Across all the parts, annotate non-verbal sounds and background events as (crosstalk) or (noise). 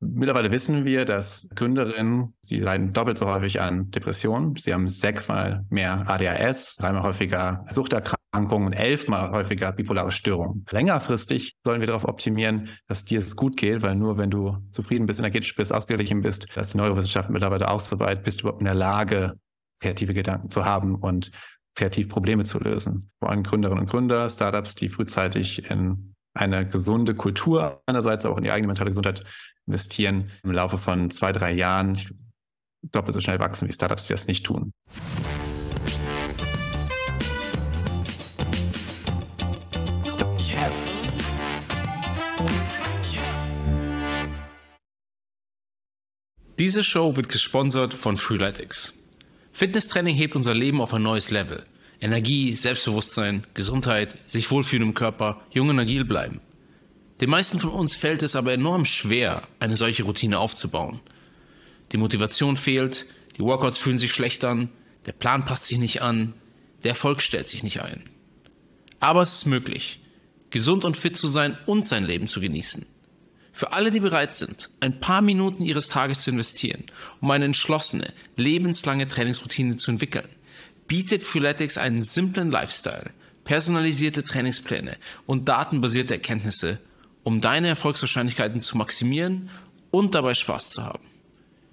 Mittlerweile wissen wir, dass Gründerinnen, sie leiden doppelt so häufig an Depressionen. Sie haben sechsmal mehr ADHS, dreimal häufiger Suchterkrankungen und elfmal häufiger bipolare Störungen. Längerfristig sollen wir darauf optimieren, dass dir es gut geht, weil nur wenn du zufrieden bist, energetisch bist, ausgeglichen bist, dass die Neurowissenschaft mittlerweile weit, bist du überhaupt in der Lage, kreative Gedanken zu haben und kreativ Probleme zu lösen. Vor allem Gründerinnen und Gründer, Startups, die frühzeitig in eine gesunde Kultur einerseits auch in die eigene mentale Gesundheit investieren, im Laufe von zwei, drei Jahren doppelt so schnell wachsen wie Startups, die das nicht tun. Diese Show wird gesponsert von Freeletics. Fitnesstraining hebt unser Leben auf ein neues Level – Energie, Selbstbewusstsein, Gesundheit, sich wohlfühlen im Körper, jung und agil bleiben. Den meisten von uns fällt es aber enorm schwer, eine solche Routine aufzubauen. Die Motivation fehlt, die Workouts fühlen sich schlecht an, der Plan passt sich nicht an, der Erfolg stellt sich nicht ein. Aber es ist möglich, gesund und fit zu sein und sein Leben zu genießen. Für alle, die bereit sind, ein paar Minuten ihres Tages zu investieren, um eine entschlossene, lebenslange Trainingsroutine zu entwickeln, bietet Freeletics einen simplen Lifestyle, personalisierte Trainingspläne und datenbasierte Erkenntnisse, um deine Erfolgswahrscheinlichkeiten zu maximieren und dabei Spaß zu haben.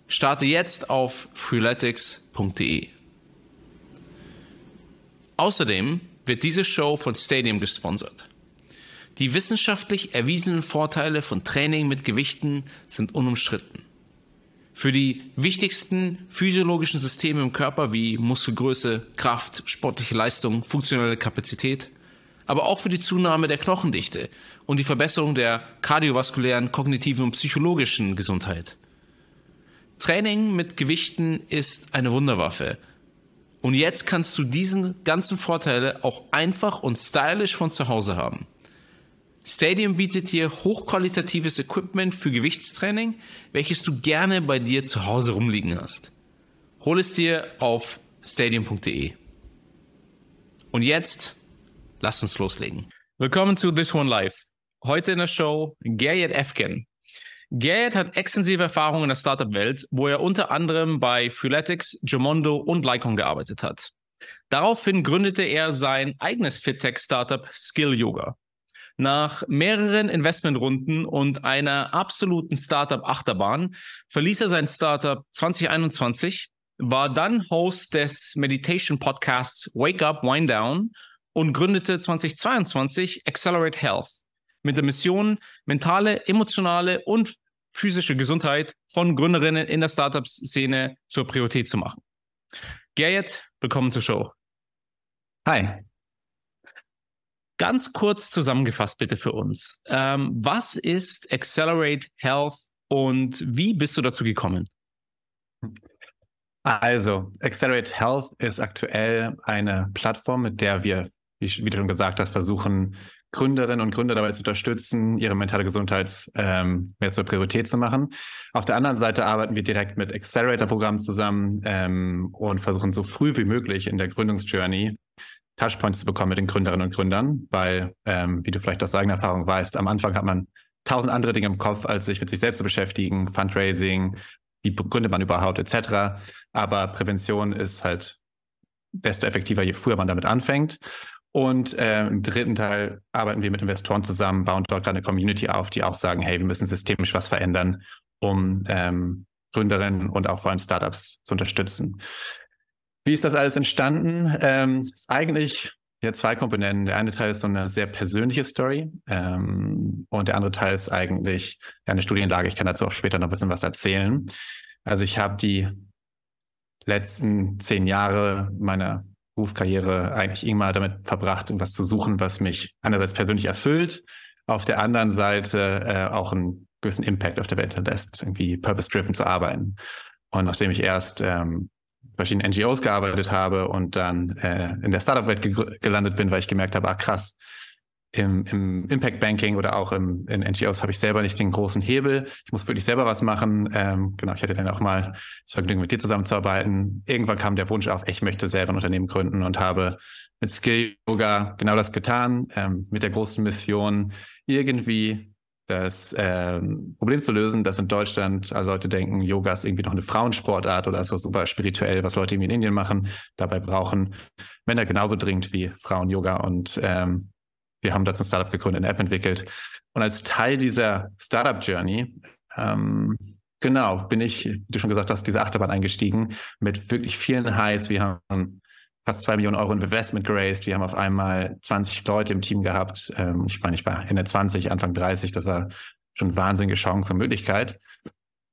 Starte jetzt auf freeletics.de. Außerdem wird diese Show von Stadium gesponsert. Die wissenschaftlich erwiesenen Vorteile von Training mit Gewichten sind unumstritten. Für die wichtigsten physiologischen Systeme im Körper wie Muskelgröße, Kraft, sportliche Leistung, funktionelle Kapazität, aber auch für die Zunahme der Knochendichte und die Verbesserung der kardiovaskulären, kognitiven und psychologischen Gesundheit. Training mit Gewichten ist eine Wunderwaffe. Und jetzt kannst du diesen ganzen Vorteile auch einfach und stylisch von zu Hause haben. Stadium bietet dir hochqualitatives Equipment für Gewichtstraining, welches du gerne bei dir zu Hause rumliegen hast. Hol es dir auf stadium.de. Und jetzt, lass uns loslegen. Willkommen zu This One Life. Heute in der Show Gerrit Efken. Gerrit hat extensive Erfahrung in der Startup-Welt, wo er unter anderem bei Freeletics, Gemondo und Lycon gearbeitet hat. Daraufhin gründete er sein eigenes FitTech-Startup Skill Yoga. Nach mehreren Investmentrunden und einer absoluten Startup-Achterbahn verließ er sein Startup 2021, war dann Host des Meditation-Podcasts Wake Up, Wind Down und gründete 2022 Accelerate Health mit der Mission, mentale, emotionale und physische Gesundheit von Gründerinnen in der Startup-Szene zur Priorität zu machen. Gerrit, willkommen zur Show. Hi. Ganz kurz zusammengefasst bitte für uns. Ähm, was ist Accelerate Health und wie bist du dazu gekommen? Also, Accelerate Health ist aktuell eine Plattform, mit der wir, wie, wie du schon gesagt hast, versuchen, Gründerinnen und Gründer dabei zu unterstützen, ihre mentale Gesundheit ähm, mehr zur Priorität zu machen. Auf der anderen Seite arbeiten wir direkt mit Accelerator-Programmen zusammen ähm, und versuchen so früh wie möglich in der Gründungsjourney Touchpoints zu bekommen mit den Gründerinnen und Gründern, weil, ähm, wie du vielleicht aus eigener Erfahrung weißt, am Anfang hat man tausend andere Dinge im Kopf, als sich mit sich selbst zu beschäftigen, Fundraising, wie gründet man überhaupt, etc. Aber Prävention ist halt desto effektiver, je früher man damit anfängt. Und äh, im dritten Teil arbeiten wir mit Investoren zusammen, bauen dort gerade eine Community auf, die auch sagen, hey, wir müssen systemisch was verändern, um ähm, Gründerinnen und auch vor allem Startups zu unterstützen. Wie ist das alles entstanden? Ähm, ist eigentlich ja zwei Komponenten. Der eine Teil ist so eine sehr persönliche Story ähm, und der andere Teil ist eigentlich eine Studienlage. Ich kann dazu auch später noch ein bisschen was erzählen. Also ich habe die letzten zehn Jahre meiner Berufskarriere eigentlich immer damit verbracht, etwas zu suchen, was mich einerseits persönlich erfüllt, auf der anderen Seite äh, auch einen gewissen Impact auf der Welt lässt, irgendwie purpose-driven zu arbeiten. Und nachdem ich erst ähm, verschiedenen NGOs gearbeitet habe und dann äh, in der Startup-Welt ge gelandet bin, weil ich gemerkt habe, ah krass, im, im Impact Banking oder auch im, in NGOs habe ich selber nicht den großen Hebel. Ich muss wirklich selber was machen. Ähm, genau, ich hatte dann auch mal das Vergnügen, mit dir zusammenzuarbeiten. Irgendwann kam der Wunsch auf, ich möchte selber ein Unternehmen gründen und habe mit Skill Yoga genau das getan, ähm, mit der großen Mission, irgendwie das ähm, Problem zu lösen, dass in Deutschland alle Leute denken, Yoga ist irgendwie noch eine Frauensportart oder ist das super spirituell, was Leute irgendwie in Indien machen. Dabei brauchen Männer genauso dringend wie Frauen Yoga und ähm, wir haben dazu ein Startup gegründet, eine App entwickelt. Und als Teil dieser Startup-Journey, ähm, genau, bin ich, wie du schon gesagt hast, diese Achterbahn eingestiegen mit wirklich vielen Highs. Wir haben fast zwei Millionen Euro Investment geraced. Wir haben auf einmal 20 Leute im Team gehabt. Ähm, ich meine, ich war Ende 20, Anfang 30. Das war schon wahnsinnige Chance und Möglichkeit.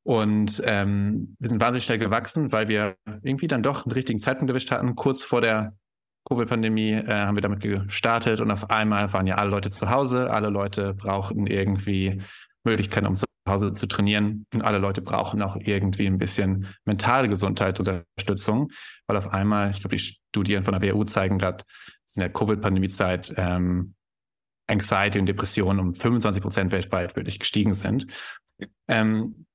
Und ähm, wir sind wahnsinnig schnell gewachsen, weil wir irgendwie dann doch einen richtigen Zeitpunkt erwischt hatten. Kurz vor der Covid-Pandemie äh, haben wir damit gestartet und auf einmal waren ja alle Leute zu Hause. Alle Leute brauchten irgendwie Möglichkeiten, um zu Hause zu trainieren. Und alle Leute brauchen auch irgendwie ein bisschen mentale Gesundheitsunterstützung, weil auf einmal, ich glaube, die Studien von der WU zeigen gerade, in der Covid-Pandemie-Zeit ähm, Anxiety und Depressionen um 25 Prozent weltweit wirklich gestiegen sind. Ähm,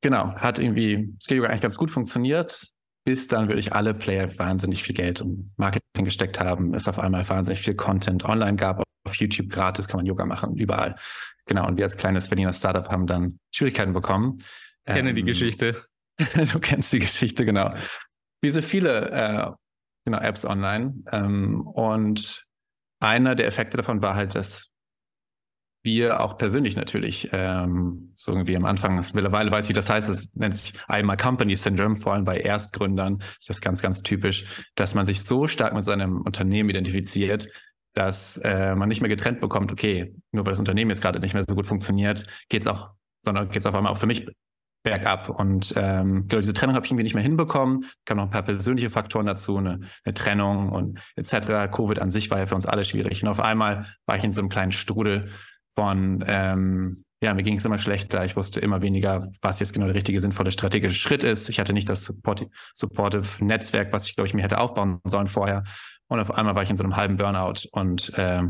genau, hat irgendwie Skill Yoga eigentlich ganz gut funktioniert, bis dann wirklich alle Player wahnsinnig viel Geld um Marketing gesteckt haben, es auf einmal wahnsinnig viel Content online gab, auf YouTube gratis kann man Yoga machen, überall. Genau, und wir als kleines Berliner Startup haben dann Schwierigkeiten bekommen. Ich kenne ähm, die Geschichte. (laughs) du kennst die Geschichte, genau. Wie so viele äh, genau, Apps online. Ähm, und einer der Effekte davon war halt, dass wir auch persönlich natürlich ähm, so irgendwie am Anfang, mittlerweile weiß ich, wie das heißt, es nennt sich einmal Company Syndrome, vor allem bei Erstgründern ist das ganz, ganz typisch, dass man sich so stark mit seinem Unternehmen identifiziert, dass äh, man nicht mehr getrennt bekommt, okay, nur weil das Unternehmen jetzt gerade nicht mehr so gut funktioniert, geht's auch, sondern geht's auf einmal auch für mich bergab. Und ähm, genau, diese Trennung habe ich irgendwie nicht mehr hinbekommen. Kam noch ein paar persönliche Faktoren dazu, eine, eine Trennung und etc. Covid an sich war ja für uns alle schwierig. Und auf einmal war ich in so einem kleinen Strudel von ähm, ja, mir ging es immer schlechter. Ich wusste immer weniger, was jetzt genau der richtige, sinnvolle strategische Schritt ist. Ich hatte nicht das supportive Netzwerk, was ich, glaube ich, mir hätte aufbauen sollen vorher. Und auf einmal war ich in so einem halben Burnout. Und äh,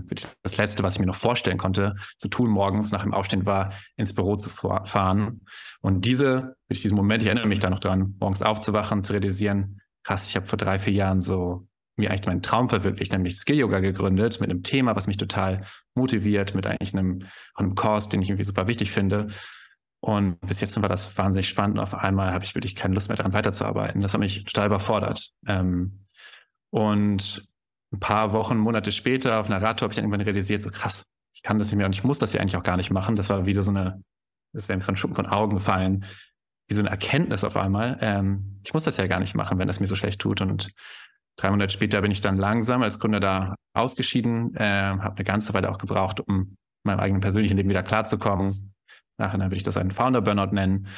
das Letzte, was ich mir noch vorstellen konnte, zu tun morgens nach dem Aufstehen, war, ins Büro zu fahren. Und diese, durch diesen Moment, ich erinnere mich da noch dran, morgens aufzuwachen, zu realisieren, krass, ich habe vor drei, vier Jahren so mir eigentlich meinen Traum verwirklicht, nämlich Skill Yoga gegründet, mit einem Thema, was mich total motiviert, mit eigentlich einem, einem Kurs, den ich irgendwie super wichtig finde. Und bis jetzt war das wahnsinnig spannend. Und auf einmal habe ich wirklich keine Lust mehr daran weiterzuarbeiten. Das hat mich total überfordert. Ähm, und ein paar Wochen, Monate später auf einer Radtour habe ich dann irgendwann realisiert, so krass, ich kann das nicht mehr und ich muss das ja eigentlich auch gar nicht machen. Das war wieder so eine, das wäre mir so ein Schuppen von Augen gefallen, wie so eine Erkenntnis auf einmal. Ähm, ich muss das ja gar nicht machen, wenn das mir so schlecht tut. Und drei Monate später bin ich dann langsam als Gründer da ausgeschieden, äh, habe eine ganze Weile auch gebraucht, um meinem eigenen persönlichen Leben wieder klarzukommen. Nachher würde ich das einen Founder-Burnout nennen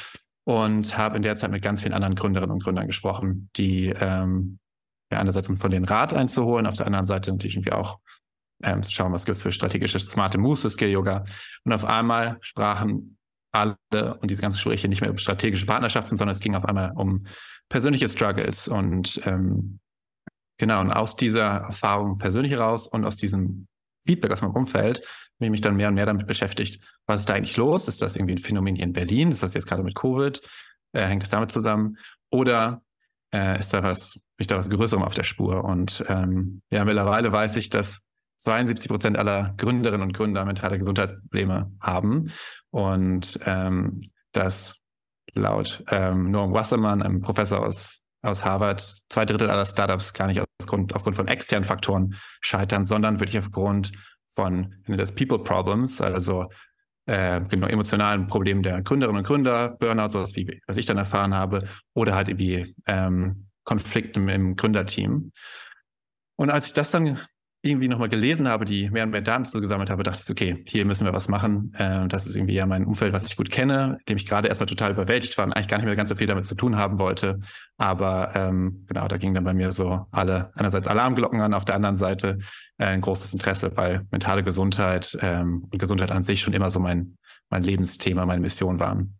und habe in der Zeit mit ganz vielen anderen Gründerinnen und Gründern gesprochen, die ähm, ja, einerseits um von den Rat einzuholen, auf der anderen Seite natürlich irgendwie auch ähm, zu schauen, was gibt es für strategische, smarte Moves für Skill Yoga. Und auf einmal sprachen alle und diese ganzen Gespräche nicht mehr über strategische Partnerschaften, sondern es ging auf einmal um persönliche Struggles und ähm, genau, und aus dieser Erfahrung persönlich heraus und aus diesem Feedback aus meinem Umfeld habe ich mich dann mehr und mehr damit beschäftigt, was ist da eigentlich los? Ist das irgendwie ein Phänomen hier in Berlin? Ist das jetzt gerade mit Covid? Äh, hängt das damit zusammen? Oder äh, ist da was, ich da was Größerem auf der Spur. Und ähm, ja, mittlerweile weiß ich, dass 72 Prozent aller Gründerinnen und Gründer mentale Gesundheitsprobleme haben und ähm, dass laut ähm, Noam Wassermann, einem Professor aus, aus Harvard, zwei Drittel aller Startups gar nicht Grund, aufgrund von externen Faktoren scheitern, sondern wirklich aufgrund von das People Problems, also äh, genau, emotionalen Problemen der Gründerinnen und Gründer, Burnout, sowas wie, was ich dann erfahren habe, oder halt irgendwie ähm, Konflikten im Gründerteam. Und als ich das dann irgendwie nochmal gelesen habe, die mehr und mehr Daten so gesammelt habe, dachte ich, okay, hier müssen wir was machen. Äh, das ist irgendwie ja mein Umfeld, was ich gut kenne, dem ich gerade erstmal total überwältigt war und eigentlich gar nicht mehr ganz so viel damit zu tun haben wollte. Aber ähm, genau, da ging dann bei mir so alle, einerseits Alarmglocken an, auf der anderen Seite äh, ein großes Interesse, weil mentale Gesundheit ähm, und Gesundheit an sich schon immer so mein, mein Lebensthema, meine Mission waren.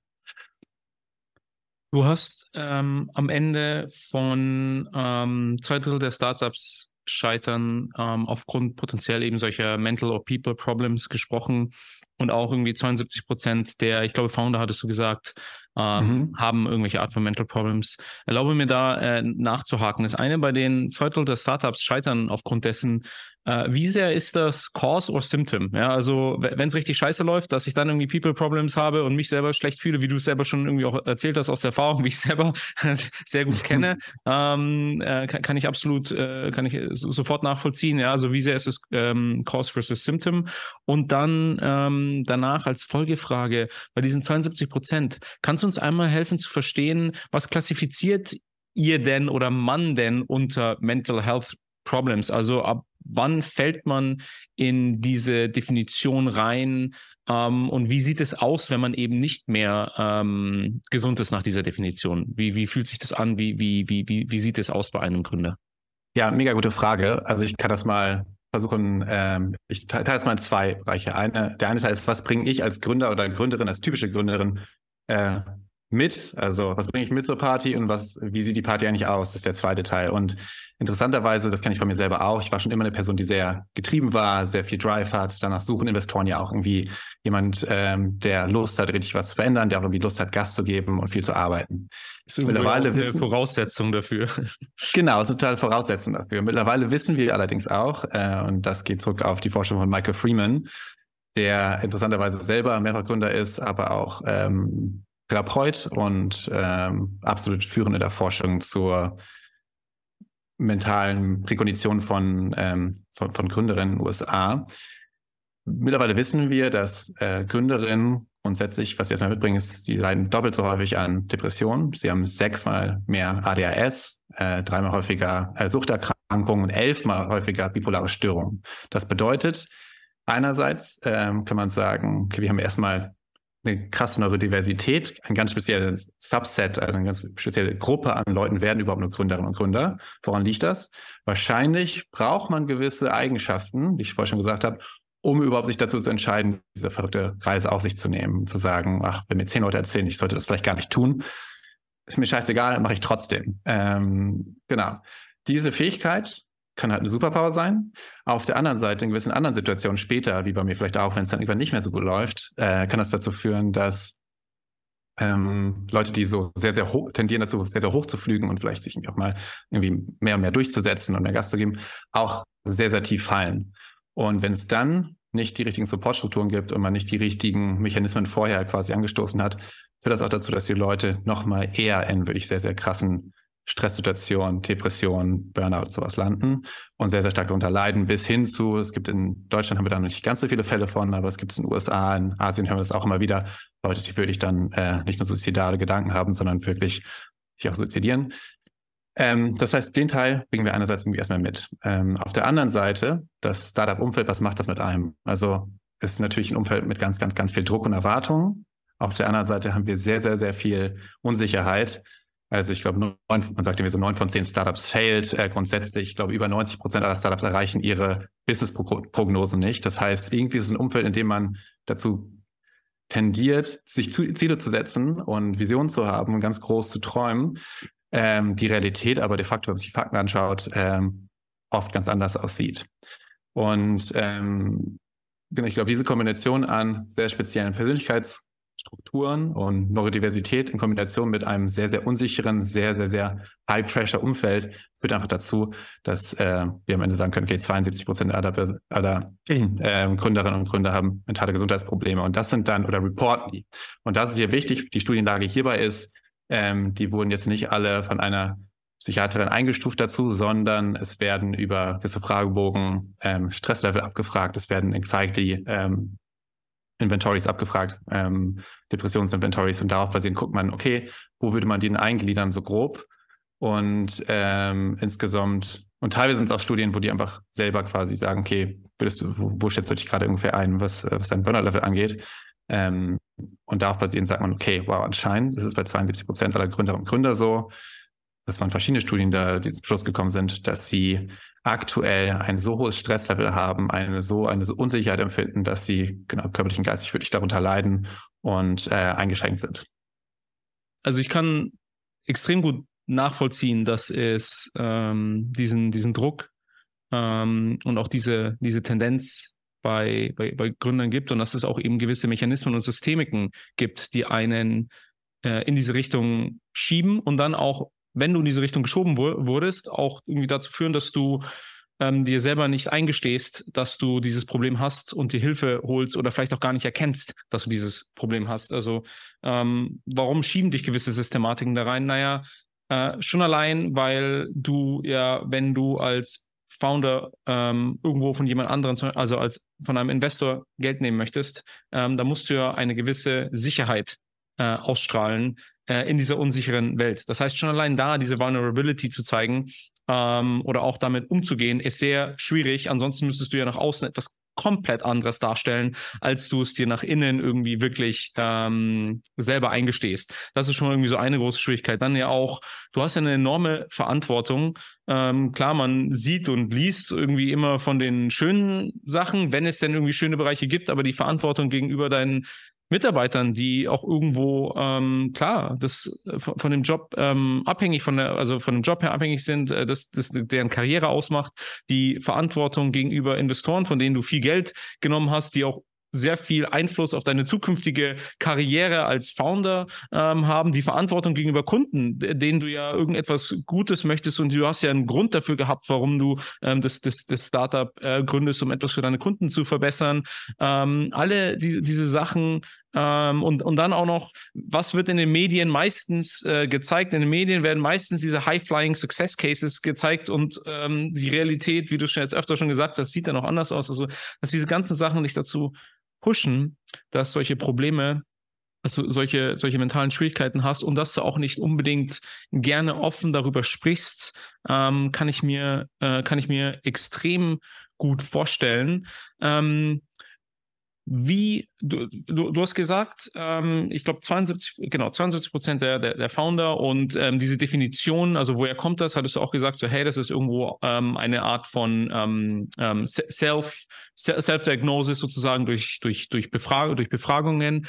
Du hast ähm, am Ende von ähm, zwei Drittel der Startups scheitern ähm, aufgrund potenziell eben solcher Mental or People Problems gesprochen. und auch irgendwie 72 Prozent der, ich glaube, Founder hattest du gesagt, ähm, mhm. haben irgendwelche Art von Mental Problems. Erlaube mir da äh, nachzuhaken. Das eine bei den zwei Drittel der Startups scheitern aufgrund dessen, wie sehr ist das Cause or Symptom? Ja, also wenn es richtig scheiße läuft, dass ich dann irgendwie People Problems habe und mich selber schlecht fühle, wie du es selber schon irgendwie auch erzählt hast aus der Erfahrung, wie ich selber (laughs) sehr gut kenne, (laughs) ähm, äh, kann, kann, ich absolut, äh, kann ich sofort nachvollziehen. Ja, also wie sehr ist es ähm, Cause versus Symptom? Und dann ähm, danach als Folgefrage bei diesen 72 Prozent, kannst du uns einmal helfen zu verstehen, was klassifiziert ihr denn oder man denn unter Mental Health Problems? Also ab wann fällt man in diese Definition rein ähm, und wie sieht es aus, wenn man eben nicht mehr ähm, gesund ist nach dieser Definition? Wie, wie fühlt sich das an? Wie, wie, wie, wie, wie sieht es aus bei einem Gründer? Ja, mega gute Frage. Also ich kann das mal versuchen, ähm, ich teile das mal in zwei Bereiche. Eine, der eine Teil ist, was bringe ich als Gründer oder Gründerin, als typische Gründerin äh, mit? Also was bringe ich mit zur Party und was, wie sieht die Party eigentlich aus? Das ist der zweite Teil. Und interessanterweise, das kenne ich von mir selber auch, ich war schon immer eine Person, die sehr getrieben war, sehr viel Drive hat. Danach suchen Investoren ja auch irgendwie jemand, ähm, der Lust hat, richtig was zu verändern, der auch irgendwie Lust hat, Gas zu geben und viel zu arbeiten. Ist Mittlerweile eine wissen, Voraussetzung dafür. Genau, ist total Voraussetzung dafür. Mittlerweile wissen wir allerdings auch, äh, und das geht zurück auf die Forschung von Michael Freeman, der interessanterweise selber mehrfach Gründer ist, aber auch ähm, Therapeut und ähm, absolut führend in der Forschung zur mentalen Präkondition von, ähm, von, von Gründerinnen in den USA. Mittlerweile wissen wir, dass äh, Gründerinnen grundsätzlich, was sie erstmal mitbringen, ist, sie leiden doppelt so häufig an Depressionen. Sie haben sechsmal mehr ADHS, äh, dreimal häufiger äh, Suchterkrankungen und elfmal häufiger bipolare Störungen. Das bedeutet, einerseits ähm, kann man sagen, okay, wir haben erstmal eine krasse Neurodiversität, ein ganz spezielles Subset, also eine ganz spezielle Gruppe an Leuten werden überhaupt nur Gründerinnen und Gründer. Woran liegt das? Wahrscheinlich braucht man gewisse Eigenschaften, die ich vorher schon gesagt habe, um überhaupt sich dazu zu entscheiden, diese verrückte Reise auf sich zu nehmen, zu sagen, ach, wenn mir zehn Leute erzählen, ich sollte das vielleicht gar nicht tun, ist mir scheißegal, mache ich trotzdem. Ähm, genau. Diese Fähigkeit kann halt eine Superpower sein. Auf der anderen Seite, in gewissen anderen Situationen später, wie bei mir vielleicht auch, wenn es dann irgendwann nicht mehr so gut läuft, äh, kann das dazu führen, dass ähm, Leute, die so sehr, sehr hoch, tendieren dazu, sehr, sehr hoch zu fliegen und vielleicht sich auch mal irgendwie mehr und mehr durchzusetzen und mehr Gas zu geben, auch sehr, sehr tief fallen. Und wenn es dann nicht die richtigen Supportstrukturen gibt und man nicht die richtigen Mechanismen vorher quasi angestoßen hat, führt das auch dazu, dass die Leute nochmal eher in wirklich sehr, sehr krassen Stresssituationen, Depressionen, Burnout, sowas landen und sehr, sehr stark darunter leiden, bis hin zu, es gibt in Deutschland haben wir da noch nicht ganz so viele Fälle von, aber es gibt es in den USA, in Asien hören wir das auch immer wieder, Leute, die wirklich dann äh, nicht nur suizidale Gedanken haben, sondern wirklich sich auch suizidieren. Ähm, das heißt, den Teil bringen wir einerseits irgendwie erstmal mit. Ähm, auf der anderen Seite, das Startup-Umfeld, was macht das mit einem? Also es ist natürlich ein Umfeld mit ganz, ganz, ganz viel Druck und Erwartungen. Auf der anderen Seite haben wir sehr, sehr, sehr viel Unsicherheit, also ich glaube, man sagt irgendwie so neun von zehn Startups failed äh, grundsätzlich. Ich glaube, über 90 Prozent aller Startups erreichen ihre Business-Prognosen nicht. Das heißt, irgendwie ist es ein Umfeld, in dem man dazu tendiert, sich zu, Ziele zu setzen und Visionen zu haben und ganz groß zu träumen. Ähm, die Realität aber de facto, wenn man sich die Fakten anschaut, ähm, oft ganz anders aussieht. Und ähm, genau, ich glaube, diese Kombination an sehr speziellen Persönlichkeits- Strukturen und Neurodiversität in Kombination mit einem sehr, sehr unsicheren, sehr, sehr, sehr High-Pressure-Umfeld führt einfach dazu, dass äh, wir am Ende sagen können, okay, 72 Prozent aller, aller äh, Gründerinnen und Gründer haben mentale Gesundheitsprobleme und das sind dann oder reporten die. Und das ist hier wichtig. Die Studienlage hierbei ist, ähm, die wurden jetzt nicht alle von einer Psychiaterin eingestuft dazu, sondern es werden über gewisse Fragebogen ähm, Stresslevel abgefragt, es werden Anxiety ähm, Inventories abgefragt, ähm, Depressionsinventories und darauf basierend guckt man, okay, wo würde man den eingliedern, so grob? Und ähm, insgesamt, und teilweise sind es auch Studien, wo die einfach selber quasi sagen, okay, würdest du, wo, wo schätzt du dich gerade ungefähr ein, was, was dein Burnout-Level angeht? Ähm, und darauf basierend sagt man, okay, wow, anscheinend ist bei 72 Prozent aller Gründer und Gründer so. Das waren verschiedene Studien, da die zum Schluss gekommen sind, dass sie aktuell ein so hohes Stresslevel haben, eine so eine so Unsicherheit empfinden, dass sie genau körperlich und geistig wirklich darunter leiden und äh, eingeschränkt sind. Also ich kann extrem gut nachvollziehen, dass es ähm, diesen, diesen Druck ähm, und auch diese, diese Tendenz bei, bei, bei Gründern gibt und dass es auch eben gewisse Mechanismen und Systemiken gibt, die einen äh, in diese Richtung schieben und dann auch, wenn du in diese Richtung geschoben wurdest, auch irgendwie dazu führen, dass du ähm, dir selber nicht eingestehst, dass du dieses Problem hast und dir Hilfe holst oder vielleicht auch gar nicht erkennst, dass du dieses Problem hast. Also ähm, warum schieben dich gewisse Systematiken da rein? Naja, äh, schon allein, weil du ja, wenn du als Founder ähm, irgendwo von jemand anderem, also als von einem Investor Geld nehmen möchtest, ähm, da musst du ja eine gewisse Sicherheit äh, ausstrahlen äh, in dieser unsicheren Welt. Das heißt, schon allein da diese Vulnerability zu zeigen ähm, oder auch damit umzugehen, ist sehr schwierig. Ansonsten müsstest du ja nach außen etwas komplett anderes darstellen, als du es dir nach innen irgendwie wirklich ähm, selber eingestehst. Das ist schon irgendwie so eine große Schwierigkeit. Dann ja auch, du hast ja eine enorme Verantwortung. Ähm, klar, man sieht und liest irgendwie immer von den schönen Sachen, wenn es denn irgendwie schöne Bereiche gibt, aber die Verantwortung gegenüber deinen Mitarbeitern, die auch irgendwo ähm, klar, das äh, von, von dem Job ähm, abhängig von der, also von dem Job her abhängig sind, äh, das, das deren Karriere ausmacht, die Verantwortung gegenüber Investoren, von denen du viel Geld genommen hast, die auch sehr viel Einfluss auf deine zukünftige Karriere als Founder ähm, haben, die Verantwortung gegenüber Kunden, denen du ja irgendetwas Gutes möchtest und du hast ja einen Grund dafür gehabt, warum du ähm, das, das, das Startup äh, gründest, um etwas für deine Kunden zu verbessern. Ähm, alle die, diese Sachen ähm, und, und dann auch noch, was wird in den Medien meistens äh, gezeigt? In den Medien werden meistens diese High-Flying Success Cases gezeigt und ähm, die Realität, wie du schon jetzt öfter schon gesagt hast, sieht dann auch anders aus. Also, dass diese ganzen Sachen dich dazu pushen, dass solche Probleme, du solche, solche mentalen Schwierigkeiten hast und dass du auch nicht unbedingt gerne offen darüber sprichst, ähm, kann ich mir, äh, kann ich mir extrem gut vorstellen. Ähm, wie, du, du, du hast gesagt, ähm, ich glaube 72, genau, 72 Prozent der, der, der Founder und ähm, diese Definition, also woher kommt das, hattest du auch gesagt, so hey, das ist irgendwo ähm, eine Art von ähm, ähm Self, Self-Diagnosis sozusagen durch, durch, durch, Befrag durch Befragungen.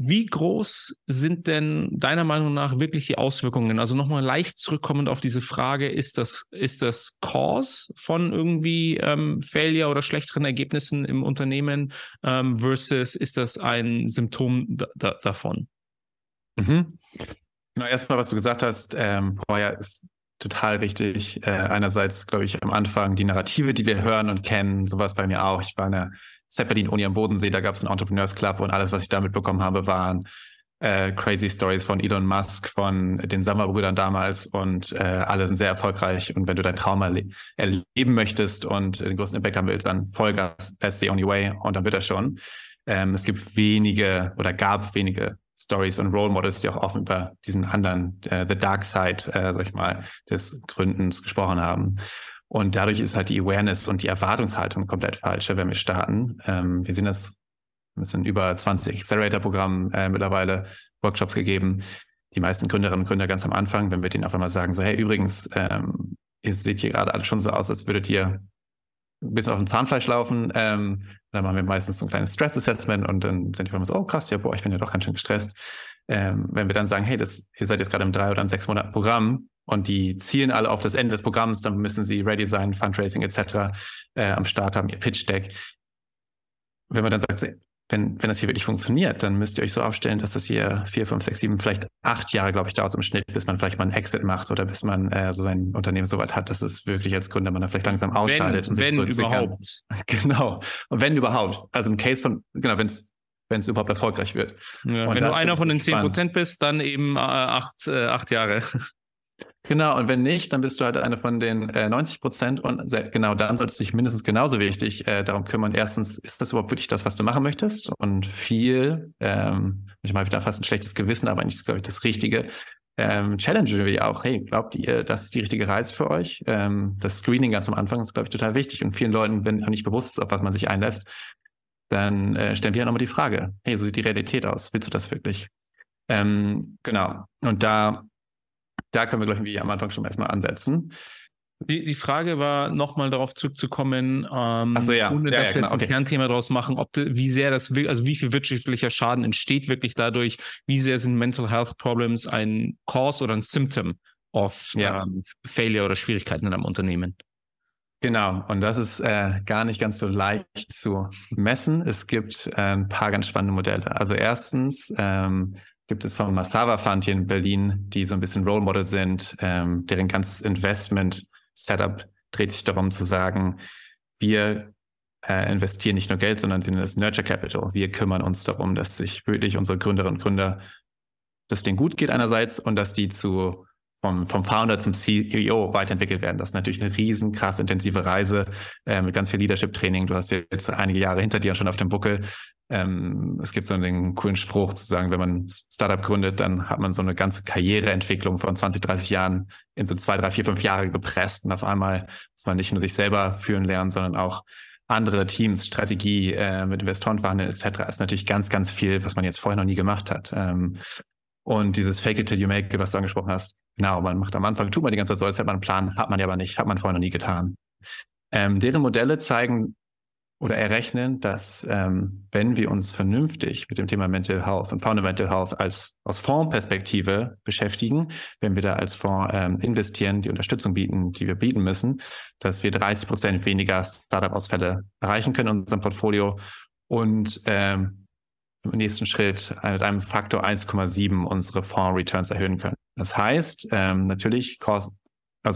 Wie groß sind denn deiner Meinung nach wirklich die Auswirkungen? Also nochmal leicht zurückkommend auf diese Frage, ist das, ist das Cause von irgendwie ähm, Failure oder schlechteren Ergebnissen im Unternehmen ähm, versus ist das ein Symptom da, davon? Mhm. Genau, erstmal, was du gesagt hast, ähm, vorher ist total richtig. Äh, einerseits, glaube ich, am Anfang die Narrative, die wir hören und kennen, sowas bei mir auch. Ich war in der Zeppelin-Uni am Bodensee, da gab es einen Entrepreneurs Club und alles, was ich da mitbekommen habe, waren äh, crazy Stories von Elon Musk, von den Sommerbrüdern damals und äh, alle sind sehr erfolgreich. Und wenn du deinen Traum erle erleben möchtest und den größten Impact haben willst, dann Vollgas, that's the only way und dann wird er schon. Ähm, es gibt wenige oder gab wenige Stories und Role Models, die auch offen über diesen anderen, äh, The Dark Side, äh, sag ich mal, des Gründens gesprochen haben. Und dadurch ist halt die Awareness und die Erwartungshaltung komplett falsche, wenn wir starten. Ähm, wir sehen das, es sind über 20 Accelerator-Programme äh, mittlerweile, Workshops gegeben. Die meisten Gründerinnen und Gründer ganz am Anfang, wenn wir denen auf einmal sagen, so, hey, übrigens, ähm, ihr seht hier gerade alles schon so aus, als würdet ihr ein bisschen auf dem Zahnfleisch laufen. Ähm, dann machen wir meistens so ein kleines Stress-Assessment und dann sind die immer so, oh krass, ja, boah, ich bin ja doch ganz schön gestresst. Ähm, wenn wir dann sagen, hey, das, ihr seid jetzt gerade im drei oder sechs Monat Programm, und die zielen alle auf das Ende des Programms, dann müssen sie ready sein, Fundraising etc. Äh, am Start haben, ihr Pitch Deck. Wenn man dann sagt, wenn, wenn das hier wirklich funktioniert, dann müsst ihr euch so aufstellen, dass das hier vier, fünf, sechs, sieben, vielleicht acht Jahre, glaube ich, dauert im Schnitt, bis man vielleicht mal einen Exit macht oder bis man äh, so sein Unternehmen so weit hat, dass es wirklich als Gründer man da vielleicht langsam ausschaltet. Wenn, und wenn überhaupt. (laughs) Genau. Und wenn überhaupt. Also im Case von, genau, wenn es wenn es überhaupt erfolgreich wird. Ja, wenn du einer von den zehn Prozent bist, dann eben äh, acht, äh, acht Jahre. Genau, und wenn nicht, dann bist du halt eine von den äh, 90 Prozent und genau dann solltest du dich mindestens genauso wichtig äh, darum kümmern. Erstens, ist das überhaupt wirklich das, was du machen möchtest? Und viel, ähm, manchmal habe ich da fast ein schlechtes Gewissen, aber eigentlich ist, glaube ich, das Richtige. Ähm, challengen wir auch, hey, glaubt ihr, das ist die richtige Reise für euch? Ähm, das Screening ganz am Anfang ist, glaube ich, total wichtig. Und vielen Leuten, wenn nicht bewusst ist, auf was man sich einlässt, dann äh, stellen wir ja nochmal die Frage, hey, so sieht die Realität aus. Willst du das wirklich? Ähm, genau. Und da da können wir, glaube ich, am Anfang schon erstmal ansetzen. Die, die Frage war, nochmal darauf zurückzukommen, ähm, so, ja. ohne ja, dass ja, wir genau, jetzt ein okay. Kernthema daraus machen, ob de, wie sehr das, also wie viel wirtschaftlicher Schaden entsteht wirklich dadurch, wie sehr sind Mental Health Problems ein Cause oder ein Symptom of ähm, Failure oder Schwierigkeiten in einem Unternehmen? Genau, und das ist äh, gar nicht ganz so leicht zu messen. Es gibt äh, ein paar ganz spannende Modelle. Also erstens ähm, gibt es vom Masava Fund hier in Berlin, die so ein bisschen Role Model sind, ähm, deren ganzes Investment-Setup dreht sich darum zu sagen, wir äh, investieren nicht nur Geld, sondern nennen es Nurture Capital. Wir kümmern uns darum, dass sich wirklich unsere Gründerinnen und Gründer, dass denen gut geht einerseits und dass die zu vom, vom Founder zum CEO weiterentwickelt werden. Das ist natürlich eine riesen, krass intensive Reise äh, mit ganz viel Leadership-Training. Du hast jetzt einige Jahre hinter dir schon auf dem Buckel. Ähm, es gibt so einen coolen Spruch zu sagen, wenn man Startup gründet, dann hat man so eine ganze Karriereentwicklung von 20, 30 Jahren in so zwei, drei, vier, fünf Jahre gepresst. Und auf einmal muss man nicht nur sich selber führen lernen, sondern auch andere Teams, Strategie, äh, mit Investoren verhandeln etc. ist natürlich ganz, ganz viel, was man jetzt vorher noch nie gemacht hat. Ähm, und dieses Fake it till you make was du angesprochen hast, genau, man macht am Anfang, tut man die ganze Zeit so, als hätte man einen Plan, hat man ja aber nicht, hat man vorher noch nie getan. Ähm, deren Modelle zeigen oder errechnen, dass ähm, wenn wir uns vernünftig mit dem Thema Mental Health und Founder Mental Health als aus Fondsperspektive beschäftigen, wenn wir da als Fonds ähm, investieren, die Unterstützung bieten, die wir bieten müssen, dass wir 30 Prozent weniger Startup-Ausfälle erreichen können in unserem Portfolio und ähm, im nächsten Schritt mit einem Faktor 1,7 unsere Fonds-Returns erhöhen können. Das heißt, ähm, natürlich, also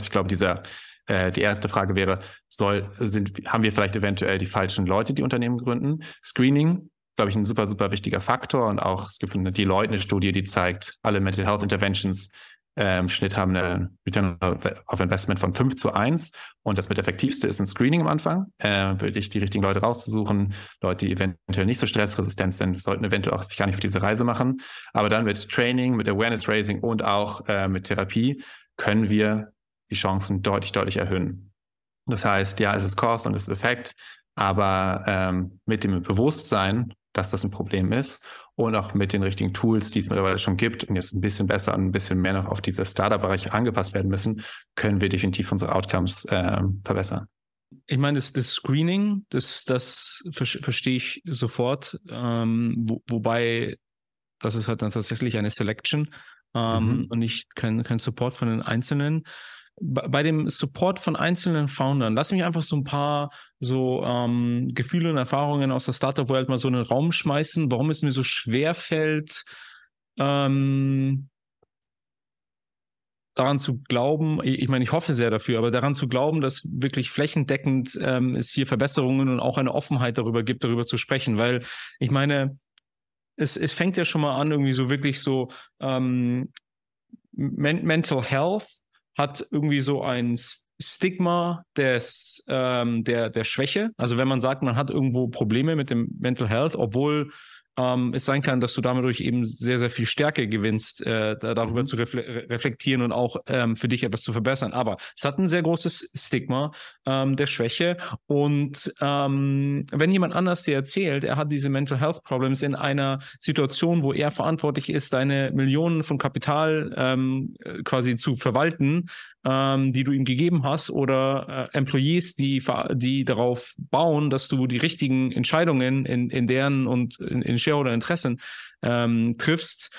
ich glaube, dieser die erste Frage wäre, soll, sind, haben wir vielleicht eventuell die falschen Leute, die Unternehmen gründen? Screening, glaube ich, ein super, super wichtiger Faktor. Und auch, es gibt eine Deloitte eine Studie, die zeigt, alle Mental Health Interventions äh, im Schnitt haben eine Return auf Investment von 5 zu 1. Und das mit effektivste ist ein Screening am Anfang. Äh, wirklich die richtigen Leute rauszusuchen. Leute, die eventuell nicht so stressresistent sind, sollten eventuell auch sich gar nicht auf diese Reise machen. Aber dann mit Training, mit Awareness Raising und auch äh, mit Therapie können wir die Chancen deutlich, deutlich erhöhen. Das heißt, ja, es ist Cost und es ist Effekt, aber ähm, mit dem Bewusstsein, dass das ein Problem ist und auch mit den richtigen Tools, die es mittlerweile schon gibt und jetzt ein bisschen besser und ein bisschen mehr noch auf diese Startup-Bereiche angepasst werden müssen, können wir definitiv unsere Outcomes äh, verbessern. Ich meine, das, das Screening, das, das verstehe ich sofort, ähm, wo, wobei das ist halt dann tatsächlich eine Selection ähm, mhm. und nicht kein, kein Support von den Einzelnen bei dem Support von einzelnen Foundern, lass mich einfach so ein paar so ähm, Gefühle und Erfahrungen aus der Startup-Welt mal so in den Raum schmeißen, warum es mir so schwer fällt, ähm, daran zu glauben, ich meine, ich hoffe sehr dafür, aber daran zu glauben, dass wirklich flächendeckend ähm, es hier Verbesserungen und auch eine Offenheit darüber gibt, darüber zu sprechen, weil ich meine, es, es fängt ja schon mal an, irgendwie so wirklich so ähm, Mental Health hat irgendwie so ein Stigma des, ähm, der, der Schwäche. Also wenn man sagt, man hat irgendwo Probleme mit dem Mental Health, obwohl ähm, es sein kann, dass du damit eben sehr, sehr viel Stärke gewinnst, äh, darüber mhm. zu refle reflektieren und auch ähm, für dich etwas zu verbessern. Aber es hat ein sehr großes Stigma ähm, der Schwäche. Und ähm, wenn jemand anders dir erzählt, er hat diese Mental Health Problems in einer Situation, wo er verantwortlich ist, deine Millionen von Kapital ähm, quasi zu verwalten, ähm, die du ihm gegeben hast, oder äh, Employees, die, die darauf bauen, dass du die richtigen Entscheidungen in, in deren und in, in Shareholder-Interessen ähm, triffst,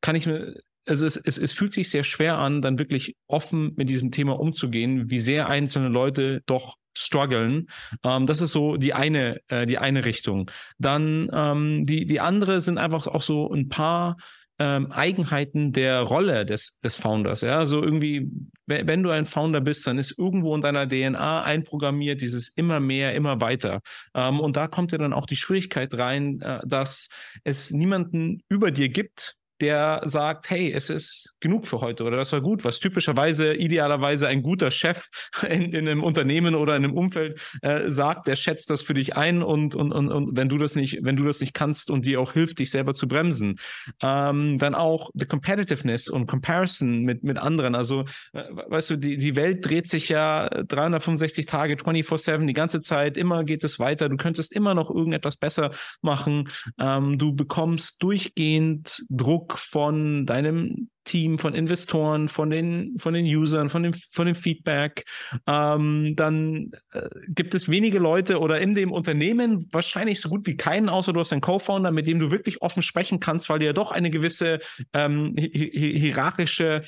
kann ich mir, also es, es, es fühlt sich sehr schwer an, dann wirklich offen mit diesem Thema umzugehen, wie sehr einzelne Leute doch strugglen. Ähm, das ist so die eine, äh, die eine Richtung. Dann ähm, die, die andere sind einfach auch so ein paar ähm, Eigenheiten der Rolle des, des Founders. Ja, also irgendwie, wenn du ein Founder bist, dann ist irgendwo in deiner DNA einprogrammiert dieses immer mehr, immer weiter. Ähm, und da kommt ja dann auch die Schwierigkeit rein, äh, dass es niemanden über dir gibt, der sagt, hey, es ist genug für heute oder das war gut, was typischerweise, idealerweise ein guter Chef (laughs) in, in einem Unternehmen oder in einem Umfeld äh, sagt, der schätzt das für dich ein und, und, und, und wenn du das nicht, wenn du das nicht kannst und dir auch hilft, dich selber zu bremsen. Ähm, dann auch the competitiveness und comparison mit, mit anderen. Also, äh, weißt du, die, die Welt dreht sich ja 365 Tage, 24-7, die ganze Zeit, immer geht es weiter. Du könntest immer noch irgendetwas besser machen. Ähm, du bekommst durchgehend Druck von deinem Team, von Investoren, von den, von den Usern, von dem, von dem Feedback. Ähm, dann äh, gibt es wenige Leute oder in dem Unternehmen wahrscheinlich so gut wie keinen, außer du hast einen Co-Founder, mit dem du wirklich offen sprechen kannst, weil du ja doch eine gewisse ähm, hi hierarchische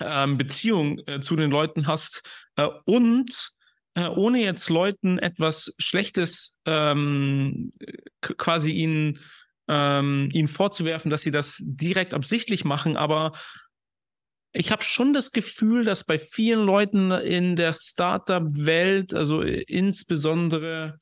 ähm, Beziehung äh, zu den Leuten hast. Äh, und äh, ohne jetzt Leuten etwas Schlechtes ähm, quasi ihnen, ähm, ihnen vorzuwerfen, dass sie das direkt absichtlich machen, aber ich habe schon das Gefühl, dass bei vielen Leuten in der Startup-Welt, also insbesondere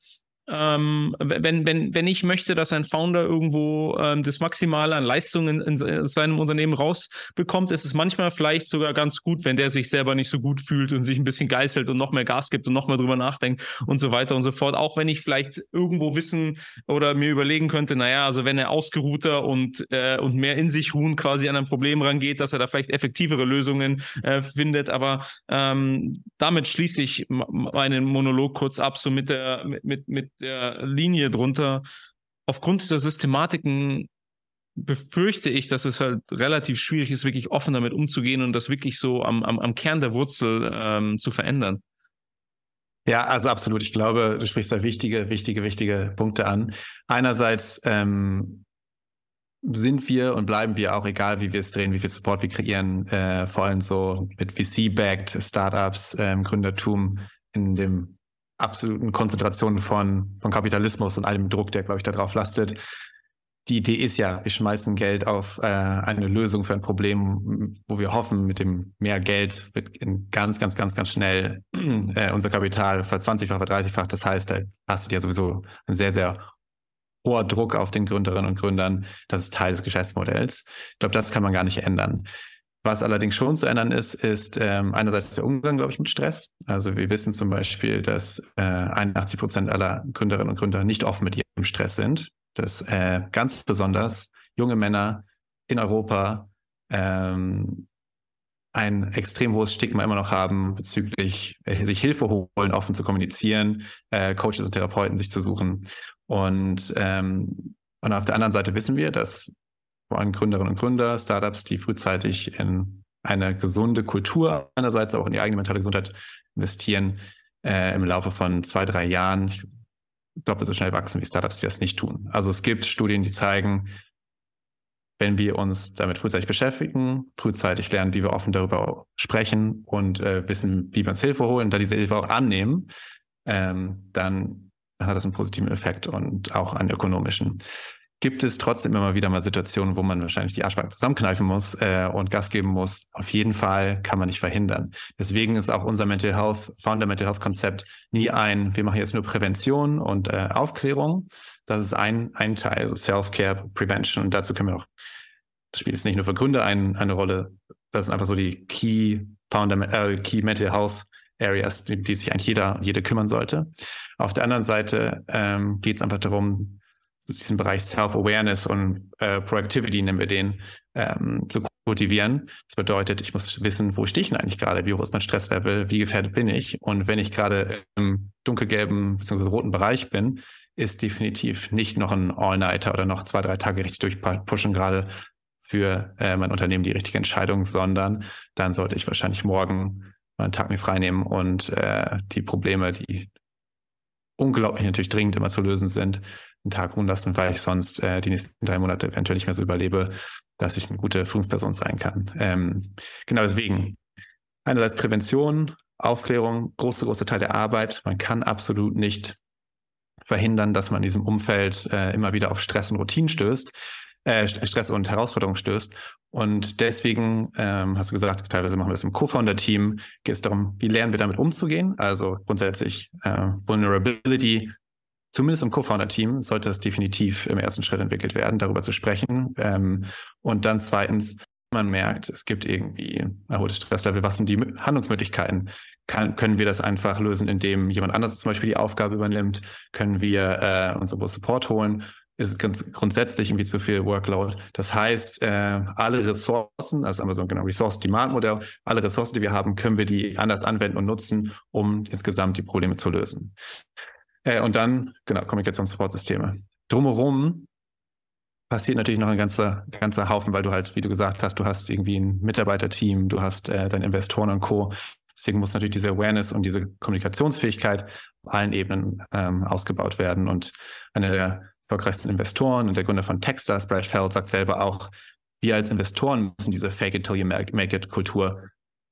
ähm, wenn, wenn, wenn ich möchte, dass ein Founder irgendwo ähm, das Maximale an Leistungen in, in, seinem Unternehmen rausbekommt, ist es manchmal vielleicht sogar ganz gut, wenn der sich selber nicht so gut fühlt und sich ein bisschen geißelt und noch mehr Gas gibt und noch mehr drüber nachdenkt und so weiter und so fort. Auch wenn ich vielleicht irgendwo wissen oder mir überlegen könnte, naja, also wenn er ausgeruhter und, äh, und mehr in sich ruhen quasi an ein Problem rangeht, dass er da vielleicht effektivere Lösungen äh, findet. Aber ähm, damit schließe ich meinen Monolog kurz ab, so mit der, mit, mit der Linie drunter. Aufgrund dieser Systematiken befürchte ich, dass es halt relativ schwierig ist, wirklich offen damit umzugehen und das wirklich so am, am, am Kern der Wurzel ähm, zu verändern. Ja, also absolut. Ich glaube, du sprichst da wichtige, wichtige, wichtige Punkte an. Einerseits ähm, sind wir und bleiben wir auch, egal wie wir es drehen, wie viel Support wir kreieren, äh, vor allem so mit VC-backed Startups, ähm, Gründertum in dem absoluten Konzentration von, von Kapitalismus und allem Druck, der, glaube ich, darauf lastet. Die Idee ist ja, wir schmeißen Geld auf äh, eine Lösung für ein Problem, wo wir hoffen, mit dem mehr Geld wird ganz, ganz, ganz, ganz schnell (clears throat) äh, unser Kapital verzwanzigfach, verdreißigfach. Das heißt, da hast du ja sowieso ein sehr, sehr hoher Druck auf den Gründerinnen und Gründern. Das ist Teil des Geschäftsmodells. Ich glaube, das kann man gar nicht ändern. Was allerdings schon zu ändern ist, ist ähm, einerseits der Umgang, glaube ich, mit Stress. Also wir wissen zum Beispiel, dass äh, 81 Prozent aller Gründerinnen und Gründer nicht offen mit ihrem Stress sind. Dass äh, ganz besonders junge Männer in Europa ähm, ein extrem hohes Stigma immer noch haben bezüglich äh, sich Hilfe holen, offen zu kommunizieren, äh, Coaches und Therapeuten sich zu suchen. Und, ähm, und auf der anderen Seite wissen wir, dass vor allem Gründerinnen und Gründer, Startups, die frühzeitig in eine gesunde Kultur einerseits auch in die eigene mentale Gesundheit investieren, äh, im Laufe von zwei, drei Jahren doppelt so schnell wachsen wie Startups, die das nicht tun. Also es gibt Studien, die zeigen, wenn wir uns damit frühzeitig beschäftigen, frühzeitig lernen, wie wir offen darüber sprechen und äh, wissen, wie wir uns Hilfe holen, da diese Hilfe auch annehmen, ähm, dann hat das einen positiven Effekt und auch einen ökonomischen gibt es trotzdem immer wieder mal Situationen, wo man wahrscheinlich die Arschbacken zusammenkneifen muss äh, und Gas geben muss. Auf jeden Fall kann man nicht verhindern. Deswegen ist auch unser Mental Health, Founder Mental Health Konzept nie ein, wir machen jetzt nur Prävention und äh, Aufklärung. Das ist ein, ein Teil, also Self-Care, Prevention. Und dazu können wir auch, das spielt jetzt nicht nur für Gründer ein, eine Rolle, das sind einfach so die Key Founder, äh, Key Mental Health Areas, die, die sich eigentlich jeder, jede kümmern sollte. Auf der anderen Seite ähm, geht es einfach darum, diesen Bereich Self-Awareness und äh, Proactivity, nennen wir den, ähm, zu kultivieren. Das bedeutet, ich muss wissen, wo stehe ich denn eigentlich gerade, wie hoch ist mein Stresslevel, wie gefährdet bin ich. Und wenn ich gerade im dunkelgelben bzw. roten Bereich bin, ist definitiv nicht noch ein All-Nighter oder noch zwei, drei Tage richtig durchpushen gerade für äh, mein Unternehmen die richtige Entscheidung, sondern dann sollte ich wahrscheinlich morgen mal einen Tag mir freinehmen und äh, die Probleme, die unglaublich natürlich dringend immer zu lösen sind, einen Tag ruhen lassen, weil ich sonst äh, die nächsten drei Monate eventuell nicht mehr so überlebe, dass ich eine gute Führungsperson sein kann. Ähm, genau deswegen. Einerseits Prävention, Aufklärung, große, große Teil der Arbeit. Man kann absolut nicht verhindern, dass man in diesem Umfeld äh, immer wieder auf Stress und Routinen stößt, äh, Stress und Herausforderungen stößt. Und deswegen ähm, hast du gesagt, teilweise machen wir das im Co-Founder-Team, geht es darum, wie lernen wir damit umzugehen. Also grundsätzlich äh, Vulnerability zumindest im Co-Founder-Team sollte das definitiv im ersten Schritt entwickelt werden, darüber zu sprechen. Ähm, und dann zweitens, man merkt, es gibt irgendwie erhöhtes Stresslevel, was sind die Handlungsmöglichkeiten? Kann, können wir das einfach lösen, indem jemand anderes zum Beispiel die Aufgabe übernimmt? Können wir äh, uns Support holen? Ist es ganz grundsätzlich irgendwie zu viel Workload? Das heißt, äh, alle Ressourcen, also Amazon genau Resource-Demand-Modell, alle Ressourcen, die wir haben, können wir die anders anwenden und nutzen, um insgesamt die Probleme zu lösen. Äh, und dann, genau, Kommunikationssupportsysteme. Drumherum passiert natürlich noch ein ganzer, ganzer Haufen, weil du halt, wie du gesagt hast, du hast irgendwie ein Mitarbeiterteam, du hast äh, deine Investoren und Co. Deswegen muss natürlich diese Awareness und diese Kommunikationsfähigkeit auf allen Ebenen ähm, ausgebaut werden. Und einer der erfolgreichsten Investoren und der Gründer von Techstars, Brad Feld, sagt selber auch, wir als Investoren müssen diese Fake it till you make it Kultur